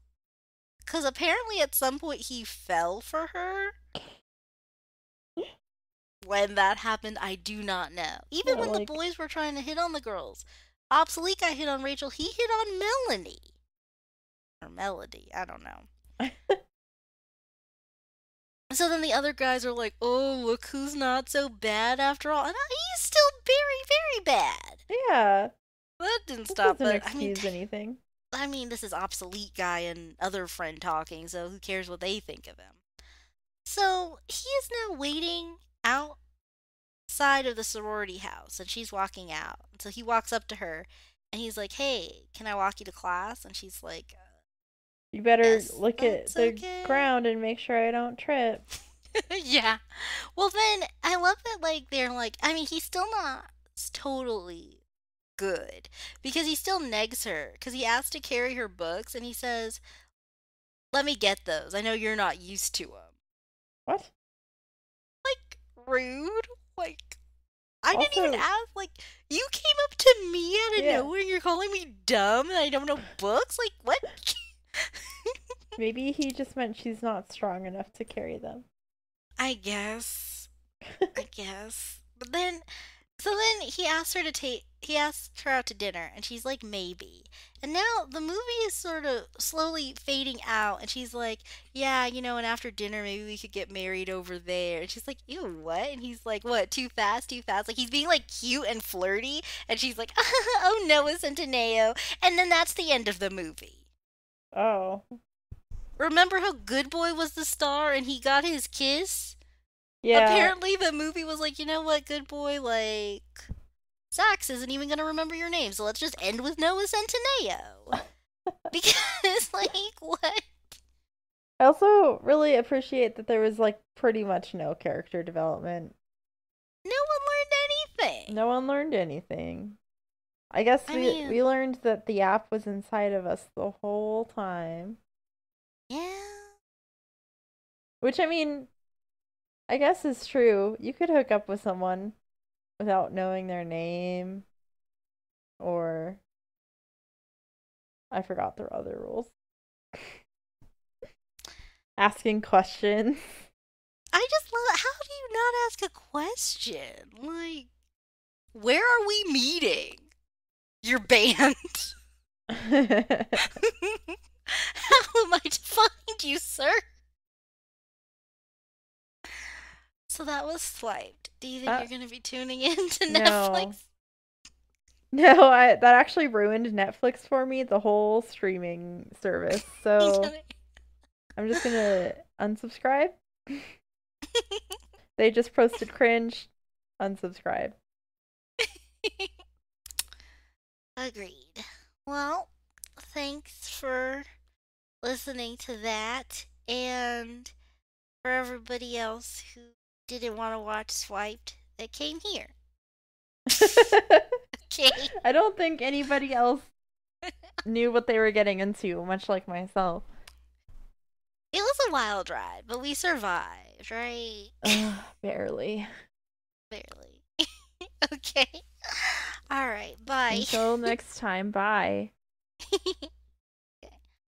Because apparently at some point he fell for her. When that happened, I do not know. Even Yeah, when like- the boys were trying to hit on the girls, obsolete guy hit on Rachel, he hit on Melanie. Or Melody, I don't know. So then the other guys are like, "Oh, look who's not so bad after all," and he's still very, very bad. Yeah. That didn't That stop. doesn't But I mean, excuse anything. I mean, this is obsolete guy and other friend talking, so who cares what they think of him? So he is now waiting outside of the sorority house, and she's walking out. So he walks up to her, and he's like, "Hey, can I walk you to class?" And she's like, You better Yes, look at the okay. ground and make sure I don't trip. "Yeah." Well, then I love that like they're like, I mean, he's still not totally good because he still negs her because he asks to carry her books and he says, "Let me get those. I know you're not used to them." What? Rude. Like I didn't even ask. Like you came up to me out of Yeah. nowhere. and You're calling me dumb and I don't know books. Like what? Maybe he just meant she's not strong enough to carry them. I guess. I guess. But then, so then he asked her to take. He asked her out to dinner, and she's like, maybe. And now the movie is sort of slowly fading out, and she's like, yeah, you know, and after dinner, maybe we could get married over there. And she's like, ew, what? And he's like, what? Too fast, too fast. Like he's being like cute and flirty, and she's like, oh, Noah Centineo. And then that's the end of the movie. Oh. Remember how Good Boy was the star, and he got his kiss? Yeah. Apparently, the movie was like, you know what, good boy, like, Sax isn't even gonna remember your name, so let's just end with Noah Centineo. because, like, what? I also really appreciate that there was like pretty much no character development. No one learned anything. No one learned anything. I guess I we mean- we learned that the app was inside of us the whole time. Yeah. Which I mean, I guess is true. You could hook up with someone without knowing their name or I forgot their other rules. Asking questions. I just love how do you not ask a question? Like, where are we meeting? Your band? how am I to find you, sir? So that was swiped. Do you think Uh, you're going to be tuning in to no. Netflix? no, I that actually ruined Netflix for me, the whole streaming service. So I'm just gonna unsubscribe. They just posted cringe. Unsubscribe. Agreed. Well, thanks for listening to that. And for everybody else who didn't want to watch Swiped that came here. Okay. I don't think anybody else knew what they were getting into, much like myself. It was a wild ride, but we survived, right? Ugh, barely. Barely. okay. All right. Bye. Until next time, bye.